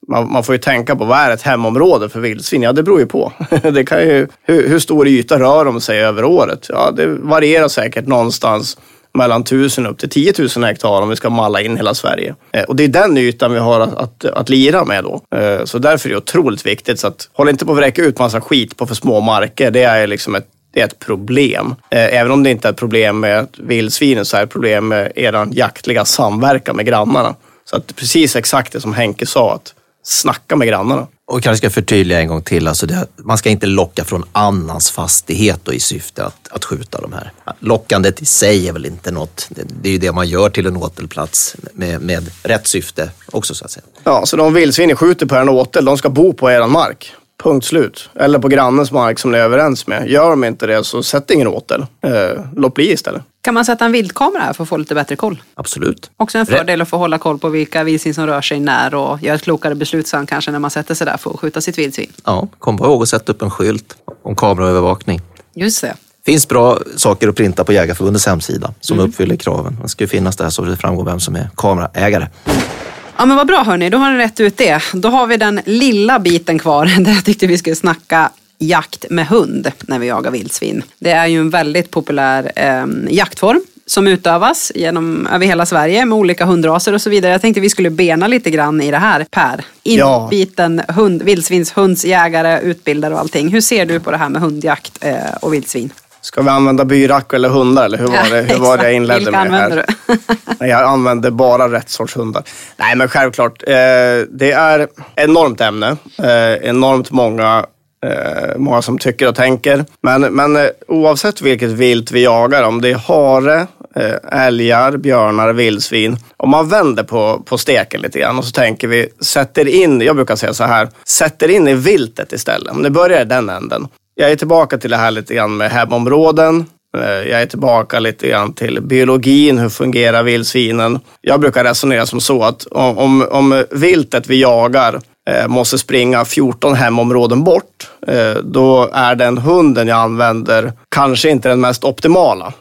man, man, får ju tänka på vad är ett hemområde för vildsvin? Ja, det beror ju på. det kan ju, hur, hur stor yta rör de sig över året? Ja, det varierar säkert någonstans mellan 1000 upp till 10 000 hektar om vi ska malla in hela Sverige. Eh, och det är den ytan vi har att, att, att lira med då. Eh, så därför är det otroligt viktigt. Så att, håll inte på att vräka ut massa skit på för små marker. Det är liksom ett det är ett problem. Eh, även om det inte är ett problem med vildsvinen så är det ett problem med er jaktliga samverkan med grannarna. Så att precis exakt det som Henke sa, att snacka med grannarna.
Och kanske ska förtydliga en gång till, alltså det, man ska inte locka från annans fastighet i syfte att, att skjuta de här. Lockandet i sig är väl inte något, det, det är ju det man gör till en åtelplats med, med rätt syfte också så att säga.
Ja, så de vildsvin skjuter på en åtel, de ska bo på er mark. Punkt slut. Eller på grannens mark som ni är överens med. Gör de inte det så sätt ingen åtel. Eh, låt bli istället.
Kan man sätta en viltkamera här för att få lite bättre koll?
Absolut.
Också en fördel att få hålla koll på vilka vildsvin som rör sig när och göra ett klokare beslut sen kanske när man sätter sig där för att skjuta sitt vildsvin.
Ja, kom ihåg att sätta upp en skylt om kameraövervakning.
Just det.
finns bra saker att printa på Jägarförbundets hemsida som mm. uppfyller kraven. Det ska ju finnas där så det framgår vem som är kameraägare.
Ja men vad bra hörni, då har ni rätt ut det. Då har vi den lilla biten kvar där jag tyckte vi skulle snacka jakt med hund när vi jagar vildsvin. Det är ju en väldigt populär eh, jaktform som utövas genom, över hela Sverige med olika hundraser och så vidare. Jag tänkte vi skulle bena lite grann i det här Per. Inbiten ja. hund, vildsvinshundsjägare, utbildare och allting. Hur ser du på det här med hundjakt eh, och vildsvin?
Ska vi använda byrack eller hundar? Eller hur var det, hur var det jag inledde Vilka med?
använder
du? jag använder bara rätt sorts hundar. Nej, men självklart. Eh, det är enormt ämne. Eh, enormt många eh, många som tycker och tänker. Men, men eh, oavsett vilket vilt vi jagar, om det är hare, eh, älgar, björnar, vildsvin. Om man vänder på, på steken lite grann och så tänker vi, sätter in, jag brukar säga så här, sätter in i viltet istället. Om det börjar i den änden. Jag är tillbaka till det här lite grann med hemområden. Eh, jag är tillbaka lite grann till biologin, hur fungerar vildsvinen? Jag brukar resonera som så att om, om viltet vi jagar eh, måste springa 14 hemområden bort, eh, då är den hunden jag använder kanske inte den mest optimala.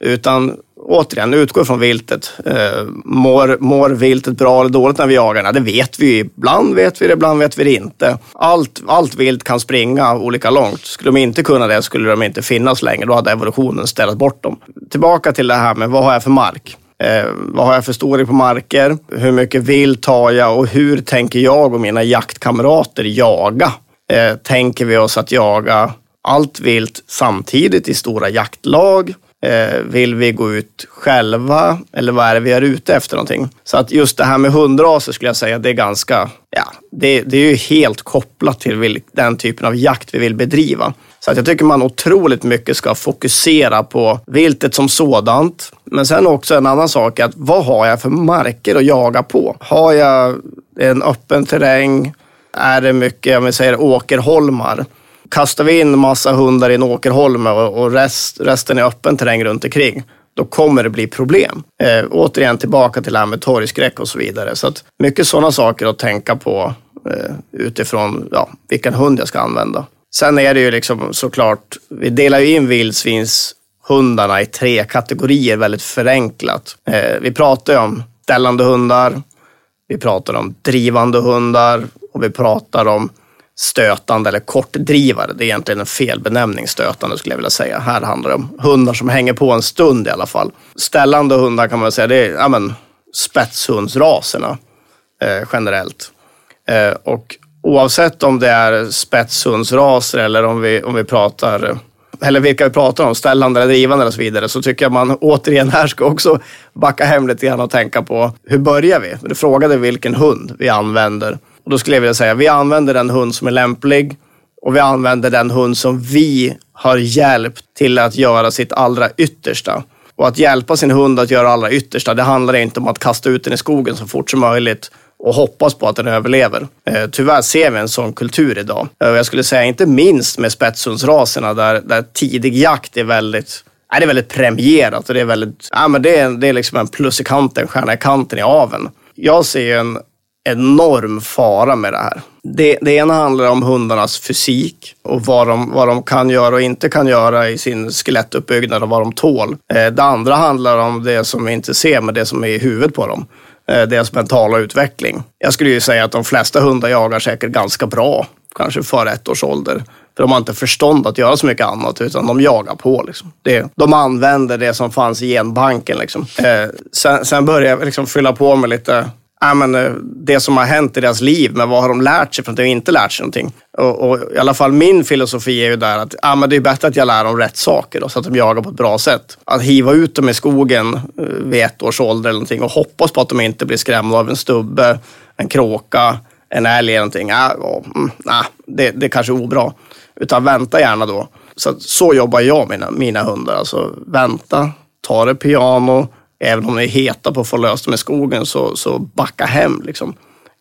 Utan återigen, utgå från viltet. Eh, mår, mår viltet bra eller dåligt när vi jagar? Nej, det vet vi. Ibland vet vi det, ibland vet vi det inte. Allt, allt vilt kan springa olika långt. Skulle de inte kunna det skulle de inte finnas längre. Då hade evolutionen ställt bort dem. Tillbaka till det här med vad har jag för mark? Eh, vad har jag för storlek på marker? Hur mycket vilt har jag och hur tänker jag och mina jaktkamrater jaga? Eh, tänker vi oss att jaga allt vilt samtidigt i stora jaktlag? Eh, vill vi gå ut själva eller vad är det vi är ute efter någonting? Så att just det här med hundraser skulle jag säga, det är ganska, ja, det, det är ju helt kopplat till den typen av jakt vi vill bedriva. Så att jag tycker man otroligt mycket ska fokusera på viltet som sådant. Men sen också en annan sak, att vad har jag för marker att jaga på? Har jag en öppen terräng? Är det mycket, om vi säger åkerholmar? Kastar vi in massa hundar i en åkerholme och, och rest, resten är öppen terräng runt omkring, då kommer det bli problem. Eh, återigen tillbaka till det här med torgskräck och så vidare. Så att mycket sådana saker att tänka på eh, utifrån ja, vilken hund jag ska använda. Sen är det ju liksom såklart, vi delar ju in vildsvinshundarna i tre kategorier väldigt förenklat. Eh, vi pratar ju om ställande hundar, vi pratar om drivande hundar och vi pratar om stötande eller kortdrivare. Det är egentligen en felbenämning, stötande skulle jag vilja säga. Här handlar det om hundar som hänger på en stund i alla fall. Ställande hundar kan man säga, det är ja, men, spetshundsraserna eh, generellt. Eh, och oavsett om det är spetshundsraser eller om vi, om vi pratar eller vilka vi pratar om, ställande eller drivande och så vidare, så tycker jag man återigen här ska också backa hem lite grann och tänka på hur börjar vi? Du frågade vilken hund vi använder. Och då skulle jag vilja säga, vi använder den hund som är lämplig och vi använder den hund som vi har hjälpt till att göra sitt allra yttersta. Och att hjälpa sin hund att göra allra yttersta, det handlar inte om att kasta ut den i skogen så fort som möjligt och hoppas på att den överlever. Eh, tyvärr ser vi en sån kultur idag. Eh, jag skulle säga inte minst med spetshundsraserna där, där tidig jakt är väldigt det är väldigt premierat och det är väldigt, ja, men det är, det är liksom en plus i kanten, stjärna i kanten i aven. Jag ser en enorm fara med det här. Det, det ena handlar om hundarnas fysik och vad de, vad de kan göra och inte kan göra i sin skelettuppbyggnad och vad de tål. Eh, det andra handlar om det som vi inte ser, men det som är i huvudet på dem. Eh, deras mentala utveckling. Jag skulle ju säga att de flesta hundar jagar säkert ganska bra, kanske före ett års ålder. För de har inte förstånd att göra så mycket annat, utan de jagar på. Liksom. Det, de använder det som fanns i genbanken. Liksom. Eh, sen, sen började jag liksom fylla på med lite ja, men, eh, det som har hänt i deras liv, men vad har de lärt sig för att de inte lärt sig någonting? Och, och, I alla fall min filosofi är ju där att ja, men det är bättre att jag lär dem rätt saker då, så att de jagar på ett bra sätt. Att hiva ut dem i skogen eh, vid ett års ålder eller någonting och hoppas på att de inte blir skrämda av en stubbe, en kråka, en älg eller någonting. Ja, och, nej, mm, det, det kanske är obra. Utan vänta gärna då. Så, så jobbar jag med mina, mina hundar. Alltså vänta, ta det piano, även om ni är heta på att få löst dem i skogen, så, så backa hem. Liksom.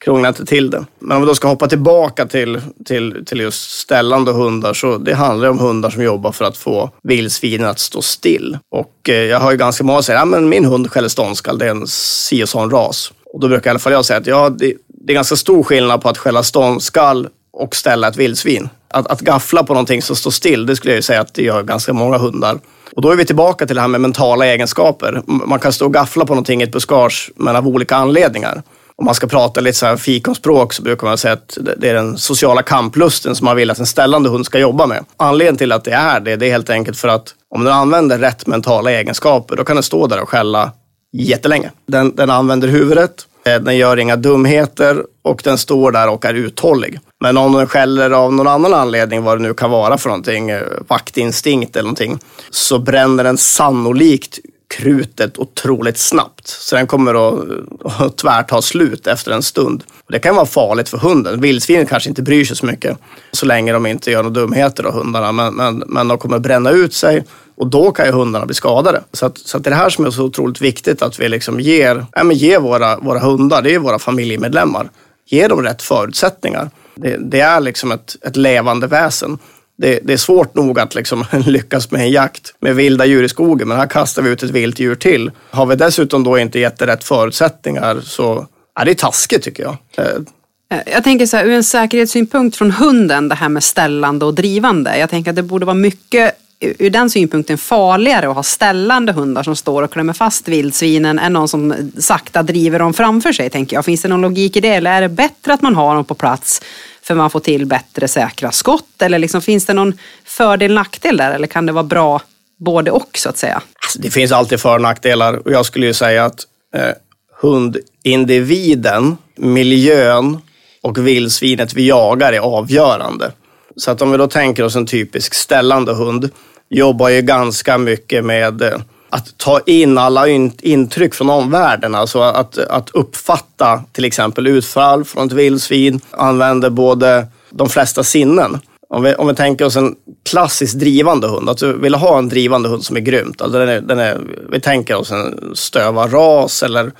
Krångla inte till det. Men om vi då ska hoppa tillbaka till, till, till just ställande hundar, så det handlar om hundar som jobbar för att få vildsvinen att stå still. Och eh, jag har ju ganska många som säger, ja men min hund skäller ståndskall, det är en si och sån ras. Och då brukar i alla fall jag säga att ja, det, det är ganska stor skillnad på att skälla ståndskall och ställa ett vildsvin. Att, att gaffla på någonting som står still, det skulle jag ju säga att det gör ganska många hundar. Och då är vi tillbaka till det här med mentala egenskaper. Man kan stå och gaffla på någonting i ett buskage, men av olika anledningar. Om man ska prata lite så här fikonspråk så brukar man säga att det är den sociala kamplusten som man vill att en ställande hund ska jobba med. Anledningen till att det är det, det är helt enkelt för att om den använder rätt mentala egenskaper, då kan den stå där och skälla jättelänge. Den, den använder huvudet, eh, den gör inga dumheter och den står där och är uthållig. Men om den skäller av någon annan anledning, vad det nu kan vara för någonting, eh, vaktinstinkt eller någonting, så bränner den sannolikt krutet otroligt snabbt. Så den kommer att, eh, att tvärt ta slut efter en stund. Det kan vara farligt för hunden. Vildsvinen kanske inte bryr sig så mycket så länge de inte gör några dumheter, då, hundarna. Men, men, men de kommer bränna ut sig och då kan ju hundarna bli skadade. Så, att, så att det är det här som är så otroligt viktigt att vi liksom ger, ja, men ger våra, våra hundar, det är våra familjemedlemmar, ger dem rätt förutsättningar. Det, det är liksom ett, ett levande väsen. Det, det, är svårt nog att liksom lyckas med en jakt med vilda djur i skogen, men här kastar vi ut ett vilt djur till. Har vi dessutom då inte gett det rätt förutsättningar så är det taskigt tycker jag. Eh,
jag tänker så här, ur en säkerhetssynpunkt från hunden, det här med ställande och drivande. Jag tänker att det borde vara mycket ur den synpunkten farligare att ha ställande hundar som står och klämmer fast vildsvinen än någon som sakta driver dem framför sig. tänker jag. Finns det någon logik i det eller är det bättre att man har dem på plats för man får till bättre säkra skott? Eller liksom, finns det någon fördel nackdel där eller kan det vara bra både och så att säga?
Alltså, det finns alltid för och nackdelar och jag skulle ju säga att eh, hundindividen, miljön och vildsvinet vi jagar är avgörande. Så att om vi då tänker oss en typisk ställande hund jobbar ju ganska mycket med eh, att ta in alla intryck från omvärlden. Alltså att, att uppfatta till exempel utfall från ett vildsvin. Använder både de flesta sinnen. Om vi, om vi tänker oss en klassiskt drivande hund, att du vill ha en drivande hund som är grymt. Alltså den är, den är, vi tänker oss en stövarras eller,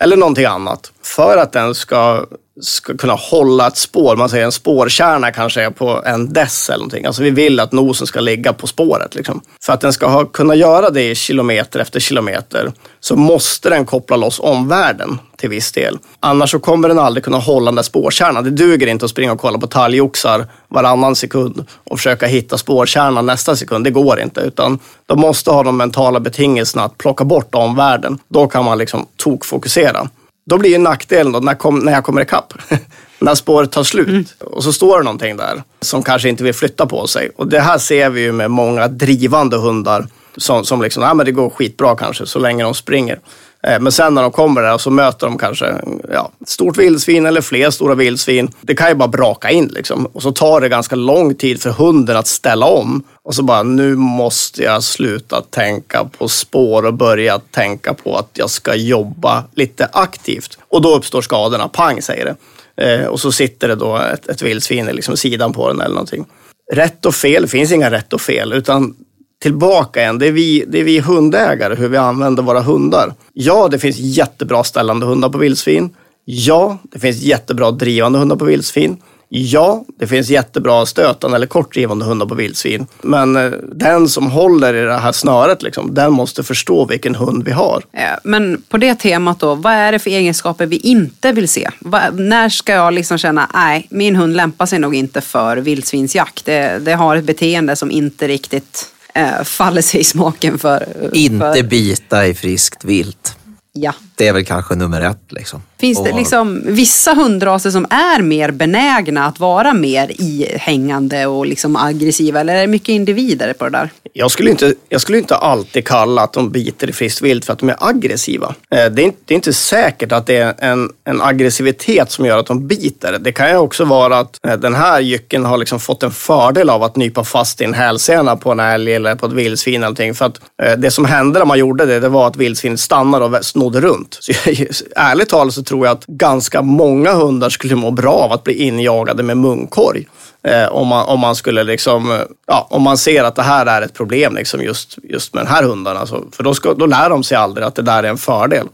eller någonting annat. För att den ska ska kunna hålla ett spår. Man säger en spårkärna kanske är på en dess eller någonting. Alltså vi vill att nosen ska ligga på spåret. Liksom. För att den ska ha, kunna göra det kilometer efter kilometer så måste den koppla loss omvärlden till viss del. Annars så kommer den aldrig kunna hålla den där spårkärnan. Det duger inte att springa och kolla på talgoxar varannan sekund och försöka hitta spårkärnan nästa sekund. Det går inte. Utan de måste ha de mentala betingelserna att plocka bort omvärlden. Då kan man liksom tokfokusera. Då blir ju nackdelen då när, kom, när jag kommer ikapp. när spåret tar slut mm. och så står det någonting där som kanske inte vill flytta på sig. Och det här ser vi ju med många drivande hundar som, som liksom, ja men det går skitbra kanske så länge de springer. Eh, men sen när de kommer där och så möter de kanske ja, ett stort vildsvin eller fler stora vildsvin. Det kan ju bara braka in liksom. Och så tar det ganska lång tid för hunden att ställa om. Och så bara, nu måste jag sluta tänka på spår och börja tänka på att jag ska jobba lite aktivt. Och då uppstår skadorna, pang säger det. Eh, och så sitter det då ett, ett vildsvin liksom i liksom sidan på den eller någonting. Rätt och fel, det finns inga rätt och fel, utan tillbaka igen. Det är, vi, det är vi hundägare, hur vi använder våra hundar. Ja, det finns jättebra ställande hundar på vildsvin. Ja, det finns jättebra drivande hundar på vildsvin. Ja, det finns jättebra stötande eller kortdrivande hundar på vildsvin. Men eh, den som håller i det här snöret, liksom, den måste förstå vilken hund vi har.
Eh, men på det temat då, vad är det för egenskaper vi inte vill se? när ska jag liksom känna, nej, min hund lämpar sig nog inte för vildsvinsjakt. Det, det har ett beteende som inte riktigt faller sig i smaken för...
Inte för... bita i friskt vilt.
Ja.
Det är väl kanske nummer ett. Liksom.
Finns det liksom vissa hundraser som är mer benägna att vara mer ihängande och liksom aggressiva? Eller är det mycket individer på det där?
Jag skulle inte, jag skulle inte alltid kalla att de biter i friskt vilt för att de är aggressiva. Eh, det är inte, det är inte säkert att det är en, en aggressivitet som gör att de biter. Det kan ju också vara att eh, den här jycken har liksom fått en fördel av att nypa fast i en hälsena på en älg eller på ett vildsvin. Eller någonting. För att eh, det som hände när man gjorde det, det var att vildsvinet stannade och snodde runt. Så, ärligt talat så tror jag att ganska många hundar skulle må bra av att bli injagade med munkorg. Eh, om, man, om man skulle liksom, eh, ja, om man ser att det här är ett problem liksom just, just med den här hunden. Alltså, för då, ska, då lär de sig aldrig att det där är en fördel.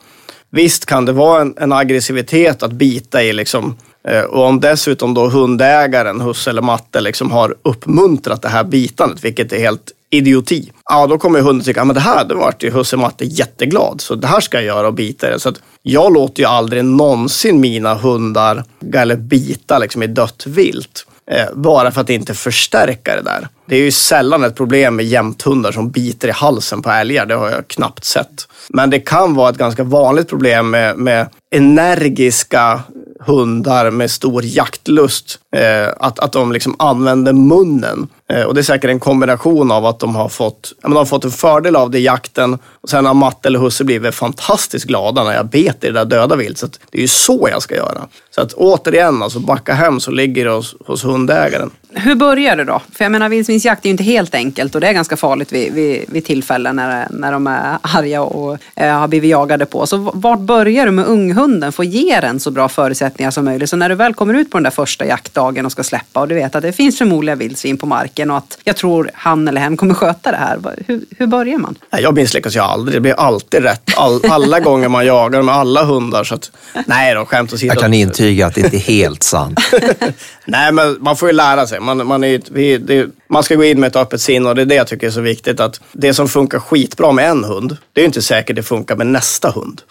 Visst kan det vara en, en aggressivitet att bita i liksom, eh, och om dessutom då hundägaren, husse eller matte, liksom har uppmuntrat det här bitandet, vilket är helt idioti. Ja, då kommer hunden tycka, att det här, det vart ju husse matte jätteglad, så det här ska jag göra och bita det. Så att jag låter ju aldrig någonsin mina hundar eller bita liksom i dött vilt. Eh, bara för att inte förstärka det där. Det är ju sällan ett problem med jämthundar som biter i halsen på älgar. Det har jag knappt sett. Men det kan vara ett ganska vanligt problem med, med energiska hundar med stor jaktlust. Eh, att, att de liksom använder munnen. Eh, och det är säkert en kombination av att de har fått, ja, de har fått en fördel av det i jakten. Och sen har matte eller husse blivit fantastiskt glada när jag bet i det där döda vilt. Så det är ju så jag ska göra. Så att återigen, alltså backa hem så ligger det hos, hos hundägaren.
Hur börjar det då? För jag menar vildsvinsjakt är ju inte helt enkelt och det är ganska farligt vid, vid, vid tillfällen när, när de är arga och eh, har blivit jagade på. Så vart börjar du med unghunden för att ge den så bra förutsättningar som möjligt? Så när du väl kommer ut på den där första jaktdagen och ska släppa och du vet att det finns förmodligen vildsvin på marken och att jag tror han eller hen kommer sköta det här. Hur, hur börjar man?
Jag misslyckas ju aldrig. Det blir alltid rätt. All, alla gånger man jagar med alla hundar. Så att, nej då, skämt åsido.
Jag kan intyga att det inte är helt sant.
nej, men man får ju lära sig man, man, är, vi, det, man ska gå in med ett öppet sinne och det är det jag tycker är så viktigt. Att det som funkar skitbra med en hund, det är inte säkert det funkar med nästa hund.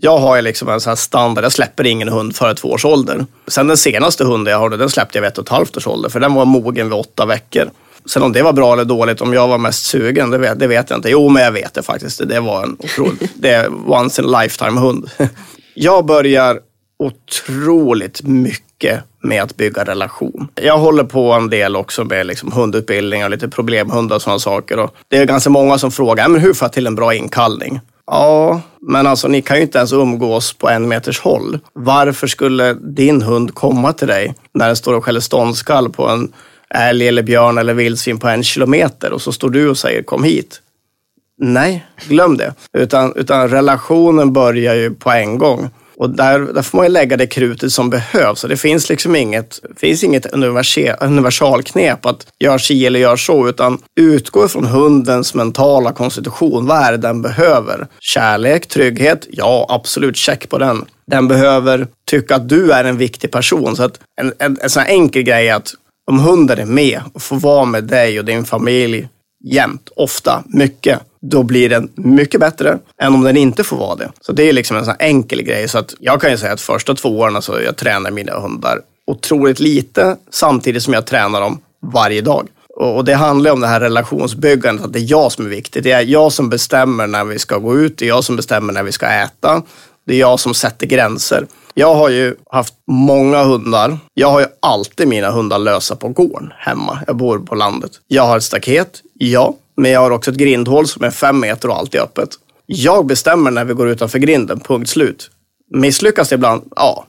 Jag har ju liksom en sån här standard, jag släpper ingen hund före två års ålder. Sen den senaste hunden jag har, den släppte jag vid ett och ett halvt års ålder, för den var mogen vid åtta veckor. Sen om det var bra eller dåligt, om jag var mest sugen, det vet, det vet jag inte. Jo, men jag vet det faktiskt. Det var en otrolig, det är once in a lifetime hund. Jag börjar otroligt mycket med att bygga relation. Jag håller på en del också med liksom hundutbildning och lite problemhundar och sådana saker. Och det är ganska många som frågar, men hur får jag till en bra inkallning? Ja, men alltså ni kan ju inte ens umgås på en meters håll. Varför skulle din hund komma till dig när den står och skäller ståndskall på en älg eller björn eller vildsvin på en kilometer och så står du och säger kom hit. Nej, glöm det. Utan, utan relationen börjar ju på en gång. Och där, där får man ju lägga det krutet som behövs. Och det finns liksom inget, finns inget universalknep att gör si eller gör så, utan utgå från hundens mentala konstitution. Vad är det den behöver? Kärlek, trygghet? Ja, absolut, check på den. Den behöver tycka att du är en viktig person. Så att en, en, en sån här enkel grej är att om hunden är med och får vara med dig och din familj jämt, ofta, mycket, då blir den mycket bättre än om den inte får vara det. Så det är liksom en sån enkel grej. Så att jag kan ju säga att första två åren så jag tränar mina hundar otroligt lite samtidigt som jag tränar dem varje dag. Och det handlar om det här relationsbyggandet, att det är jag som är viktig. Det är jag som bestämmer när vi ska gå ut, det är jag som bestämmer när vi ska äta. Det är jag som sätter gränser. Jag har ju haft många hundar. Jag har ju alltid mina hundar lösa på gården hemma. Jag bor på landet. Jag har ett staket, ja. Men jag har också ett grindhål som är fem meter och alltid öppet. Jag bestämmer när vi går utanför grinden, punkt slut. Misslyckas det ibland? Ja,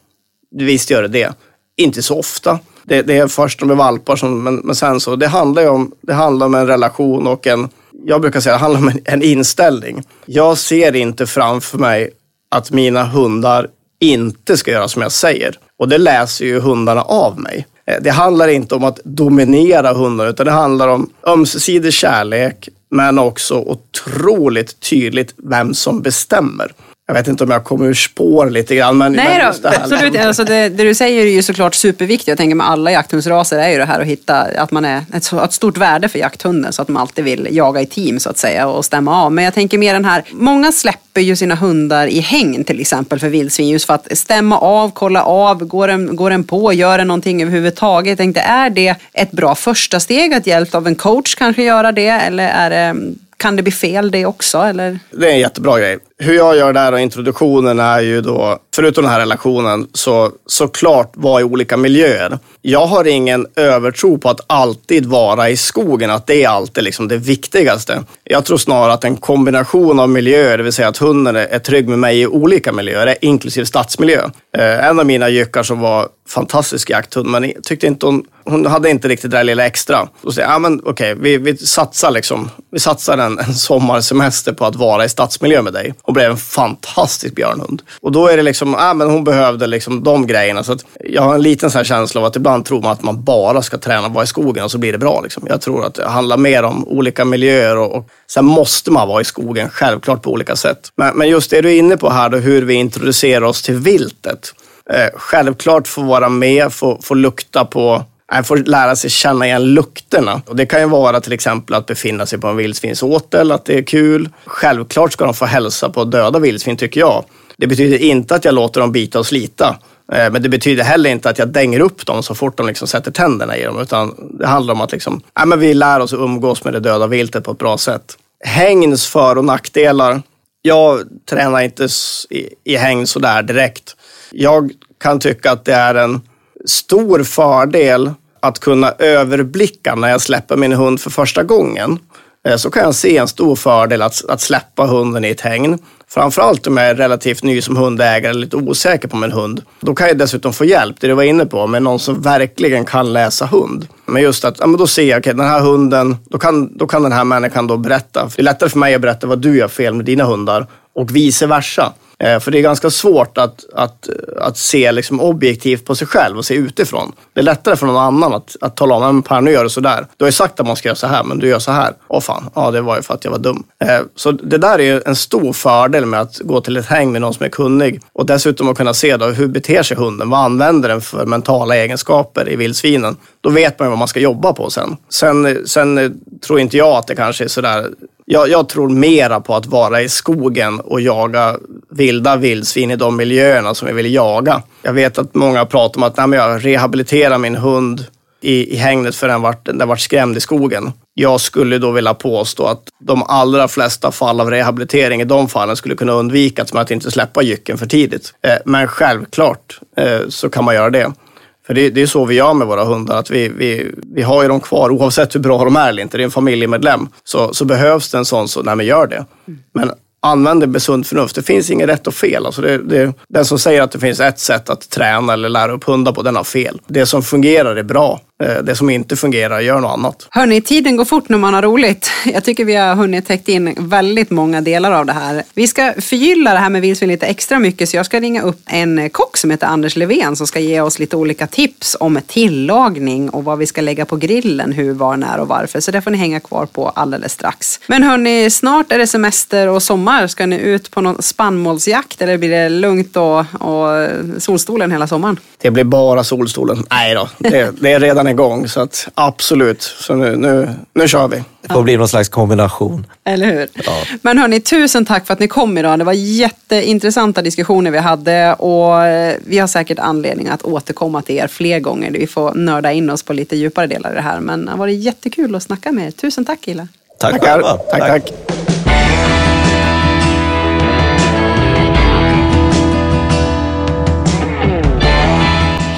visst gör det det. Inte så ofta. Det, det är först när valpar, som, men, men sen så. Det handlar ju om, det handlar om en relation och en, jag brukar säga det handlar om en, en inställning. Jag ser inte framför mig att mina hundar inte ska göra som jag säger. Och det läser ju hundarna av mig. Eh, det handlar inte om att dominera hundar, utan det handlar om ömsesidig kärlek, men också otroligt tydligt vem som bestämmer. Jag vet inte om jag kommer ur spår lite grann. Men,
Nej
men
då, absolut. Alltså det, det, du säger är ju såklart superviktigt. Jag tänker med alla jakthundsraser är ju det här att hitta att man är ett, ett stort värde för jakthunden så att man alltid vill jaga i team så att säga och stämma av. Men jag tänker mer den här, många släpper ju sina hundar i häng till exempel för vildsvin just för att stämma av, kolla av, går den, går den på, gör den någonting överhuvudtaget? Jag tänkte, är det ett bra första steg att hjälp av en coach kanske göra det eller är det kan det bli fel det också? Eller?
Det är en jättebra grej. Hur jag gör där och introduktionen är ju då, förutom den här relationen, så såklart vara i olika miljöer. Jag har ingen övertro på att alltid vara i skogen, att det är alltid liksom det viktigaste. Jag tror snarare att en kombination av miljöer, det vill säga att hunden är trygg med mig i olika miljöer, inklusive stadsmiljö. Eh, en av mina jyckar som var fantastisk jakthund, men tyckte inte hon, hon hade inte riktigt det där lilla extra. Då säger jag, ja men okej, vi, vi satsar liksom, vi satsar en, en sommarsemester på att vara i stadsmiljö med dig. Och blev en fantastisk björnhund. Och då är det liksom, ja men hon behövde liksom de grejerna. Så att jag har en liten sån här känsla av att ibland tror man att man bara ska träna och vara i skogen och så blir det bra. Liksom. Jag tror att det handlar mer om olika miljöer och, och sen måste man vara i skogen, självklart på olika sätt. Men, men just det du är inne på här, då, hur vi introducerar oss till viltet. Eh, självklart få vara med, få, få lukta på man får lära sig känna igen lukterna. Och det kan ju vara till exempel att befinna sig på en vildsvinsåtel, att det är kul. Självklart ska de få hälsa på döda vildsvin tycker jag. Det betyder inte att jag låter dem bita och slita. Äh, men det betyder heller inte att jag dänger upp dem så fort de liksom sätter tänderna i dem. Utan det handlar om att liksom, ja, men vi lär oss att umgås med det döda viltet på ett bra sätt. Hägns för och nackdelar. Jag tränar inte i, i hägn sådär direkt. Jag kan tycka att det är en stor fördel att kunna överblicka när jag släpper min hund för första gången. Eh, så kan jag se en stor fördel att, att släppa hunden i ett hägn. Framförallt om jag är relativt ny som hundägare, lite osäker på min hund. Då kan jag dessutom få hjälp, det du var inne på, med någon som verkligen kan läsa hund. Men just att, ja, men då ser jag, okej, okay, den här hunden, då kan, då kan den här människan då berätta. Det är lättare för mig att berätta vad du gör fel med dina hundar och vice versa. Eh, för det är ganska svårt att, att, att se liksom objektivt på sig själv och se utifrån. Det är lättare för någon annan att, att tala om, men Per, nu gör du sådär. Du har ju sagt att man ska göra så här, men du gör så här. Åh fan, ja det var ju för att jag var dum. Eh, så det där är ju en stor fördel med att gå till ett häng med någon som är kunnig. Och dessutom att kunna se då, hur beter sig hunden? Vad använder den för mentala egenskaper i vildsvinen? Då vet man ju vad man ska jobba på sen. Sen, sen tror inte jag att det kanske är sådär jag, jag, tror mera på att vara i skogen och jaga vilda vildsvin i de miljöerna som vi vill jaga. Jag vet att många pratar om att nej, men jag rehabiliterar min hund i, i hängnet för den vart, den vart skrämd i skogen. Jag skulle då vilja påstå att de allra flesta fall av rehabilitering i de fallen skulle kunna undvikas med att inte släppa jycken för tidigt. Eh, men självklart eh, så kan man göra det. För det, det, är så vi gör med våra hundar, att vi, vi, vi har ju dem kvar oavsett hur bra de är eller inte. Det är en familjemedlem. Så, så behövs det en sån, så nej men gör det. Men använd det med sunt förnuft. Det finns inget rätt och fel. Alltså det, det, den som säger att det finns ett sätt att träna eller lära upp hundar på, den har fel. Det som fungerar är bra. Eh, det som inte fungerar, gör något annat.
Hörni, tiden går fort när man har roligt. Jag tycker vi har hunnit täckt in väldigt många delar av det här. Vi ska förgylla det här med vildsvin lite extra mycket så jag ska ringa upp en kock som heter Anders Levén som ska ge oss lite olika tips om tillagning och vad vi ska lägga på grillen, hur, var, när och varför. Så det får ni hänga kvar på alldeles strax. Men hörni, snart är det semester och sommar. Ska ni ut på någon spannmålsjakt eller blir det lugnt och, och solstolen hela sommaren?
Det blir bara solstolen. Nej då, det, det är redan igång så att absolut. Så nu, nu, nu kör vi.
Det får bli någon slags kombination.
Eller hur? Ja. Men hörni, tusen tack för att ni kom idag. Det var jätteintressanta diskussioner vi hade och eh, vi har säkert anledning att återkomma till er fler gånger. Vi får nörda in oss på lite djupare delar i det här. Men det har varit jättekul att snacka med er. Tusen tack killar.
Tack Tackar. Tack, tack. tack.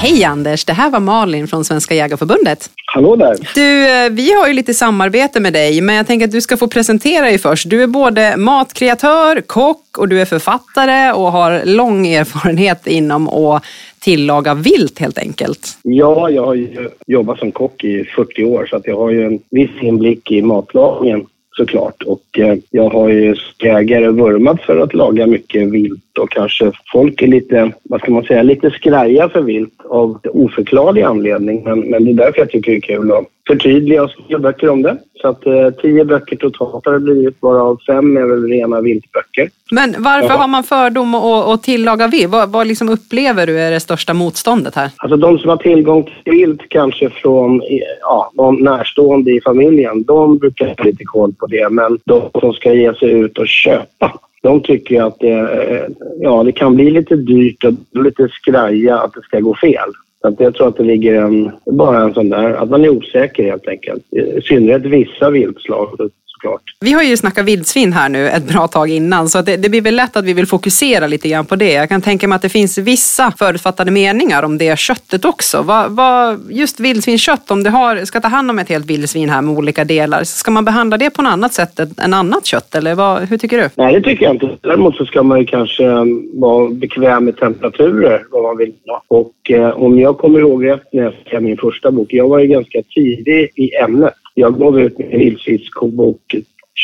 Hej Anders, det här var Malin från Svenska Jägarförbundet.
Hallå där.
Du, eh, vi har ju lite samarbete med dig, men jag tänker att du ska få presentera dig först. Du är både matkreatör, kock och du är författare och har lång erfarenhet inom att tillaga vilt helt enkelt.
Ja, jag har ju jobbat som kock i 40 år så att jag har ju en viss inblick i matlagningen såklart. Och eh, jag har ju jägare vurmat för att laga mycket vilt och kanske folk är lite, vad ska man säga, lite skraja för vilt av oförklarlig anledning. Men, men det är därför jag tycker det är kul att förtydliga och skriva böcker om det. Så att eh, tio böcker totalt har det blivit, varav fem är väl rena viltböcker.
Men varför ja. har man fördom att, att tillaga vilt? Vad, vad liksom upplever du är det största motståndet här?
Alltså de som har tillgång till vilt kanske från ja, de närstående i familjen, de brukar ha lite koll på det. Men de som ska ge sig ut och köpa, de tycker att det, eh, ja, det kan bli lite dyrt och lite skraja att det ska gå fel. Så jag tror att det ligger en, bara en sån där, att man är osäker helt enkelt. I synnerhet vissa viltslag såklart.
Vi har ju snackat vildsvin här nu ett bra tag innan så det, det, blir väl lätt att vi vill fokusera lite grann på det. Jag kan tänka mig att det finns vissa förutfattade meningar om det köttet också. Vad, vad, just vildsvinskött, om du har, ska ta hand om ett helt vildsvin här med olika delar, ska man behandla det på något annat sätt än annat kött eller vad, hur tycker du?
Nej, det tycker jag inte. Däremot så ska man ju kanske um, vara bekväm med temperaturer, vad man vill ha. Och eh, om jag kommer ihåg rätt när jag skrev min första bok, jag var ju ganska tidig i ämnet. Jag gav ut min vildsvinskobok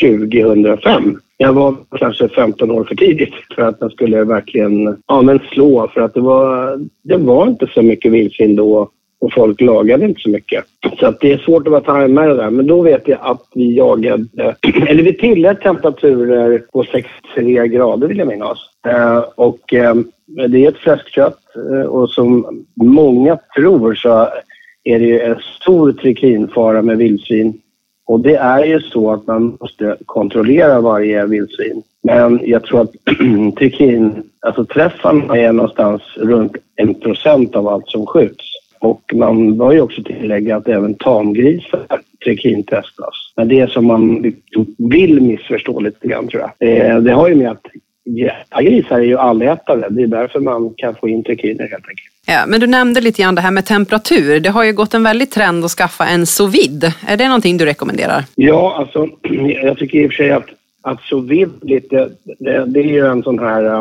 2005. Jag var kanske 15 år för tidigt för att jag skulle verkligen ja, men slå. För att det var, det var inte så mycket vildsvin då och folk lagade inte så mycket. Så att det är svårt att vara tajmare där. Men då vet jag att vi jagade, eller vi tillät temperaturer på 63 grader vill jag minnas. Eh, och eh, det är ett fläskkött eh, och som många tror så är det ju en stor trikinfara med vildsvin. Och det är ju så att man måste kontrollera varje vildsvin. Men jag tror att trikin, alltså träffarna är någonstans runt en procent av allt som skjuts. Och man bör ju också tillägga att även tamgrisar trikintestas. Men det som man vill missförstå lite grann tror jag. Eh, det, har ju med att grisar är ju allätare. Det är därför man kan få in trikiner helt enkelt.
Ja, men du nämnde lite grann det här med temperatur. Det har ju gått en väldig trend att skaffa en sous vide. Är det någonting du rekommenderar?
Ja, alltså jag tycker i och för sig att, att sous vide lite, det, det, är ju en sån här,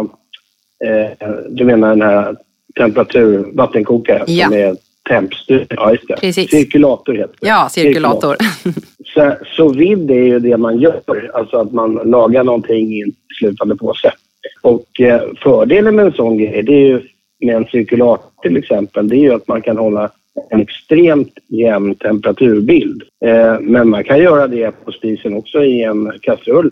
eh, du menar den här temperatur, vattenkokare ja. som är tempstyr. Ja, just det. Precis. Cirkulator heter det.
Ja, cirkulator.
Så, sous vide är ju det man gör, alltså att man lagar någonting i en slutande påse. Och eh, fördelen med en sån grej, det är ju med en cirkulator till exempel, det är ju att man kan hålla en extremt jämn temperaturbild. Eh, men man kan göra det på spisen också i en kastrull.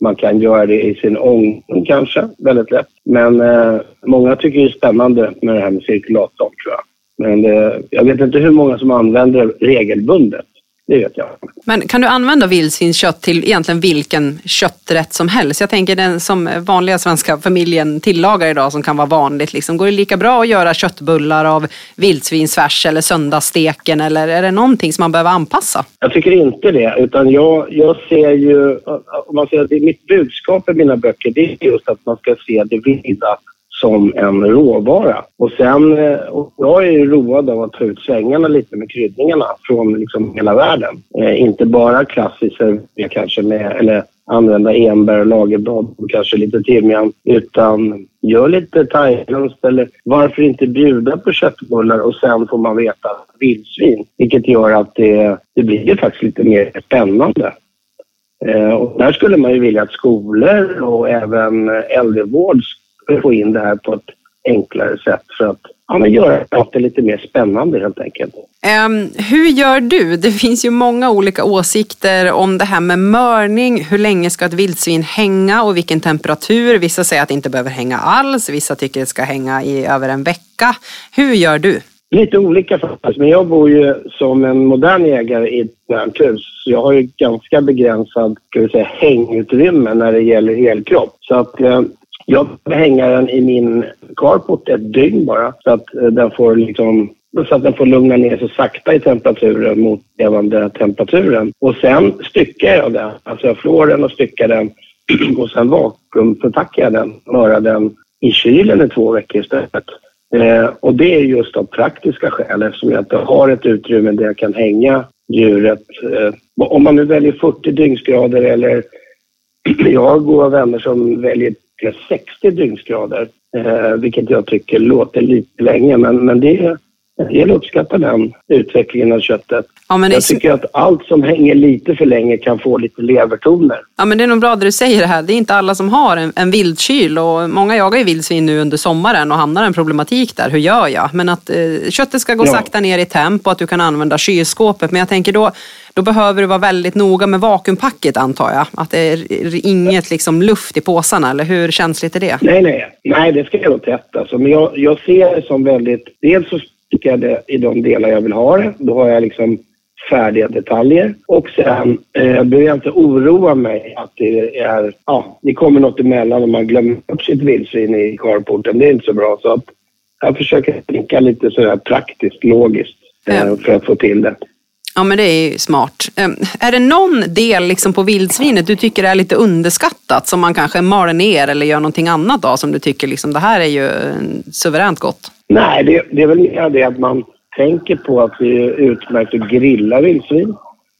Man kan göra det i sin ång, kanske, väldigt lätt. Men eh, många tycker det är spännande med det här med cirkulatorn tror jag. Men eh, jag vet inte hur många som använder det regelbundet. Det vet jag.
Men kan du använda vildsvinskött till egentligen vilken kötträtt som helst? Jag tänker den som vanliga svenska familjen tillagar idag som kan vara vanligt. Liksom. Går det lika bra att göra köttbullar av vildsvinsfärs eller söndagssteken eller är det någonting som man behöver anpassa?
Jag tycker inte det, utan jag, jag ser ju, om man säger att mitt budskap i mina böcker det är just att man ska se det vilda som en råvara. Och sen, eh, och jag är ju road av att ta ut svängarna lite med kryddningarna från liksom hela världen. Eh, inte bara klassiskt eh, kanske med, eller använda enbär, och lagerblad och kanske lite timjan, utan gör lite thailändskt eller varför inte bjuda på köttbullar och sen får man veta vildsvin, vilket gör att det, det blir ju faktiskt lite mer spännande. Eh, och där skulle man ju vilja att skolor och även äldrevård få in det här på ett enklare sätt för att ja, men göra det lite mer spännande helt enkelt.
Um, hur gör du? Det finns ju många olika åsikter om det här med mörning. Hur länge ska ett vildsvin hänga och vilken temperatur? Vissa säger att det inte behöver hänga alls. Vissa tycker att det ska hänga i över en vecka. Hur gör du?
Lite olika faktiskt, men jag bor ju som en modern jägare i ett modernt hus. Så jag har ju ganska begränsad ska vi säga, hängutrymme när det gäller elkropp. Så att eh, jag hänger den i min carport ett dygn bara så att eh, den får liksom så att den får lugna ner sig sakta i temperaturen mot levande temperaturen. Och sen styckar jag den. Alltså jag flår den och styckar den och sen vakuumförpackar jag den, mörar den i kylen i två veckor istället. Eh, och det är just av praktiska skäl eftersom jag inte har ett utrymme där jag kan hänga djuret. Eh, om man nu väljer 40 dygnsgrader eller jag har goda vänner som väljer 60 dygnsgrader, eh, vilket jag tycker låter lite länge, men, men det en del uppskattar den utvecklingen av köttet. Ja, jag tycker att allt som hänger lite för länge kan få lite levertoner.
Ja, men det är nog bra det du säger det här. Det är inte alla som har en, en vildkyl och många jagar ju vildsvin nu under sommaren och hamnar en problematik där. Hur gör jag? Men att eh, köttet ska gå ja. sakta ner i temp och att du kan använda kylskåpet. Men jag tänker då, då behöver du vara väldigt noga med vakuumpacket antar jag. Att det är inget liksom, luft i påsarna eller hur känsligt är det?
Nej, nej, nej det ska jag nog tätt alltså. Men jag, jag ser det som väldigt, dels så tycker jag det i de delar jag vill ha det. Då har jag liksom färdiga detaljer. Och sen eh, behöver jag inte oroa mig att det är, ja, det kommer något emellan och man glömmer upp sitt vildsvin i carporten. Det är inte så bra. Så att jag försöker tänka lite sådär praktiskt, logiskt eh, för att få till det.
Ja men det är ju smart. Ehm, är det någon del liksom på vildsvinet du tycker är lite underskattat som man kanske maler ner eller gör någonting annat av som du tycker liksom, det här är ju suveränt gott?
Nej, det, det är väl mer det att man tänker på att det är utmärkt att grilla vildsvin.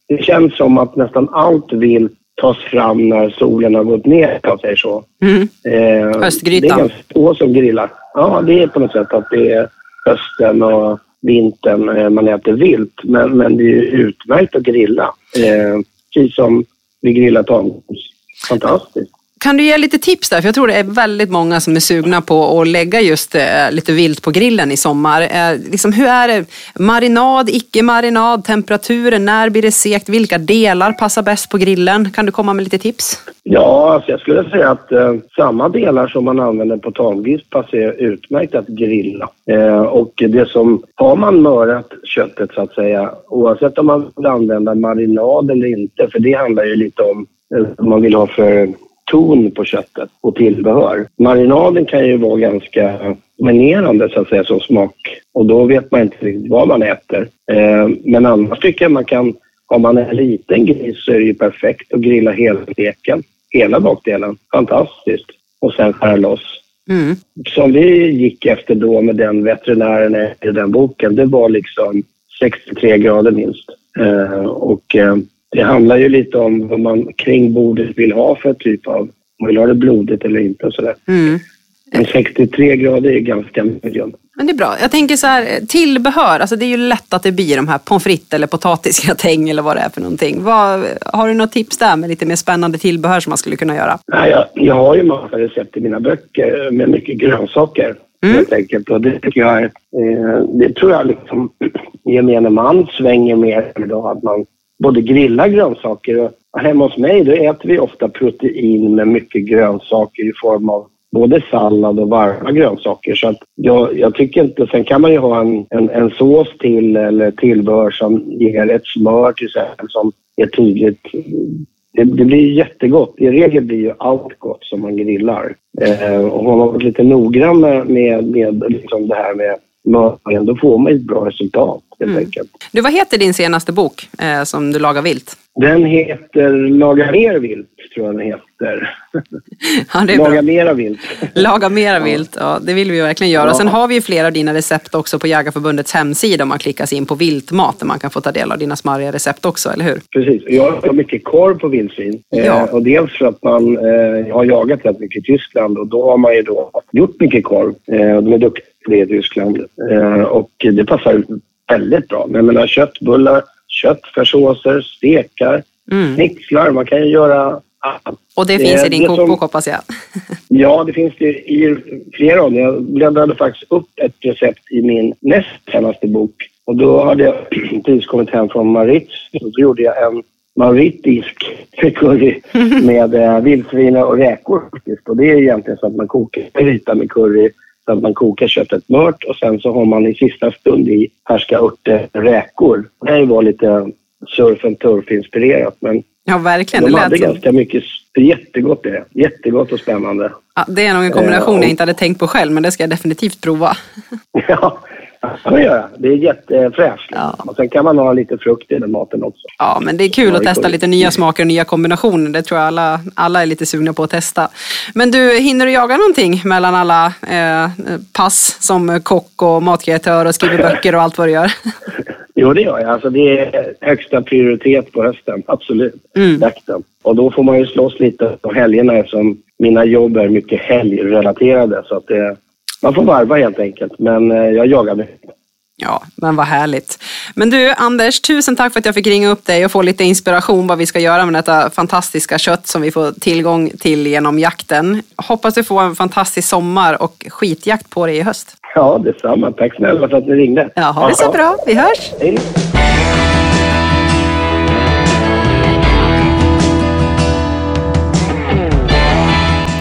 Det känns som att nästan allt vill tas fram när solen har gått ner, om jag säger så.
Mm. Eh, Höstgrytan.
Det är ganska få som grillar. Ja, det är på något sätt att det är hösten och vintern eh, man äter vilt. Men, men det är utmärkt att grilla. Eh, precis som vi grillar tamgos. Fantastiskt.
Kan du ge lite tips där? För jag tror det är väldigt många som är sugna på att lägga just eh, lite vilt på grillen i sommar. Eh, liksom, hur är det? Marinad, icke marinad, temperaturen, när blir det sekt? Vilka delar passar bäst på grillen? Kan du komma med lite tips?
Ja, alltså jag skulle säga att eh, samma delar som man använder på tamgris passar utmärkt att grilla. Eh, och det som, har man mörat köttet så att säga, oavsett om man vill använda marinad eller inte, för det handlar ju lite om eh, vad man vill ha för ton på köttet och tillbehör. Marinaden kan ju vara ganska dominerande så att säga som smak och då vet man inte riktigt vad man äter. Eh, men annars tycker jag man kan, har man en liten gris så är det ju perfekt att grilla hela steken, hela bakdelen. Fantastiskt. Och sen skära loss. Mm. Som vi gick efter då med den veterinären i den boken, det var liksom 63 grader minst. Eh, och eh, det handlar ju lite om vad man kring bordet vill ha för typ av, om man vill ha det blodigt eller inte och sådär. Mm. Men 63 grader är ganska medium.
Men det är bra. Jag tänker så här, tillbehör, alltså det är ju lätt att det blir de här pommes frites eller potatisgratäng eller vad det är för någonting. Vad, har du något tips där med lite mer spännande tillbehör som man skulle kunna göra?
Nej, jag, jag har ju massa recept i mina böcker med mycket grönsaker. Mm. Helt enkelt. Och det tycker jag är, eh, det tror jag liksom gemene man svänger mer idag. Att man både grilla grönsaker och hemma hos mig då äter vi ofta protein med mycket grönsaker i form av både sallad och varma grönsaker. Så att jag, jag tycker inte... Sen kan man ju ha en, en, en sås till eller tillbehör som ger ett smör till exempel som är tydligt. Det, det, blir jättegott. I regel blir ju allt gott som man grillar. Eh, och har man varit lite noggrann med, med, med liksom det här med mördningen, då får man ett bra resultat helt
Mm.
enkelt.
Du, vad heter din senaste bok eh, som du lagar vilt?
Den heter Laga mer vilt, tror jag den heter.
Ja,
Laga
bra.
mera vilt.
Laga mera vilt, ja det vill vi verkligen göra.
Ja.
Sen har vi ju flera av dina recept också på Jägarförbundets hemsida om man klickar sig in på viltmat där man kan få ta del av dina smarriga recept också, eller hur?
Precis. Jag har mycket korv på vildsvin.
Ja.
Eh, och dels för att man eh, har jagat rätt mycket i Tyskland och då har man ju då gjort mycket korv. Eh, och de är duktiga på det i Tyskland. Eh, och det passar väldigt bra. Men jag menar köttbullar, köttfärssåser, stekar,
Mm.
snitslar. Man kan ju göra allt.
Och det finns
Eh,
i din kokbok hoppas jag.
Ja, det finns det i flera av dem. Jag bläddrade faktiskt upp ett recept i min näst senaste bok. Och då hade jag precis kommit hem från Mauritius och då gjorde jag en mauritisk curry med eh, vildsvin och räkor. Och det är egentligen så att man kokar en yta med curry så att man kokar köttet mört och sen så har man i sista stund i färska örter räkor. Det här var lite surf and turf-inspirerat men
Ja, verkligen.
de
Det
hade ganska mycket, jättegott det. Jättegott och spännande.
Ja, det är nog en kombination
Eh, och-
jag inte hade tänkt på själv, men det ska jag definitivt prova.
Ja, det gör jag. Det är jättefräscht.
Ja.
Och sen kan man ha lite frukt i den maten också.
Ja, men det är kul
Ja,
att testa lite nya smaker och nya kombinationer. Det tror jag alla, alla är lite sugna på att testa. Men du, hinner du jaga någonting mellan alla eh, pass som kock och matkreatör och skriver böcker och allt vad du gör?
Jo, det gör jag. Alltså, det är högsta prioritet på hösten. Absolut.
Mm.
Jakten. Och då får man ju slåss lite på helgerna eftersom mina jobb är mycket helgrelaterade. Så att det, man får varva helt enkelt. Men eh, jag jagar mycket.
Ja, men vad härligt. Men du, Anders, tusen tack för att jag fick ringa upp dig och få lite inspiration vad vi ska göra med detta fantastiska kött som vi får tillgång till genom jakten. Hoppas du får en fantastisk sommar och skitjakt på dig i höst.
Ja, detsamma. Tack snälla för att ni ringde.
Ja, ha det så bra. Vi hörs.
Hej.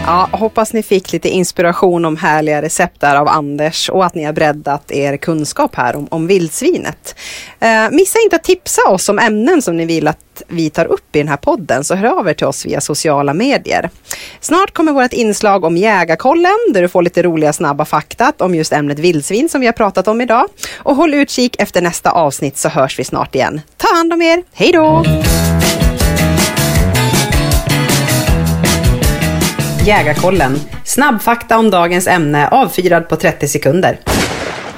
Ja, hoppas ni fick lite inspiration om härliga recept där av Anders och att ni har breddat er kunskap här om, om vildsvinet. Eh, missa inte att tipsa oss om ämnen som ni vill att vi tar upp i den här podden, så hör av er till oss via sociala medier. Snart kommer vårt inslag om Jägarkollen, där du får lite roliga snabba fakta om just ämnet vildsvin som vi har pratat om idag. Och håll utkik efter nästa avsnitt så hörs vi snart igen. Ta hand om er, hej då! Jägarkollen. Snabbfakta om dagens ämne avfyrad på 30 sekunder.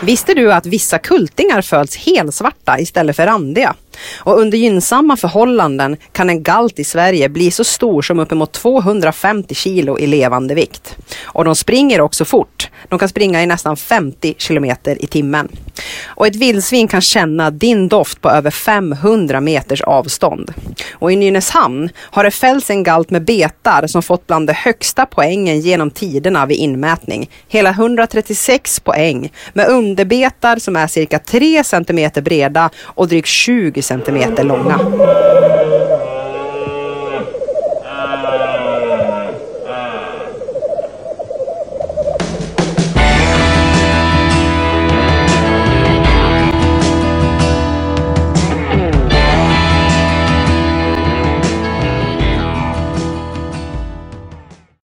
Visste du att vissa kultingar föds helsvarta istället för randiga? Och under gynnsamma förhållanden kan en galt i Sverige bli så stor som uppemot 250 kilo i levande vikt. Och de springer också fort. De kan springa i nästan 50 kilometer i timmen. Och ett vildsvin kan känna din doft på över 500 meters avstånd. Och i Nynäshamn har det fällts en galt med betar som fått bland de högsta poängen genom tiderna vid inmätning. Hela 136 poäng med underbetar som är cirka 3 centimeter breda och drygt 20 centimeter långa.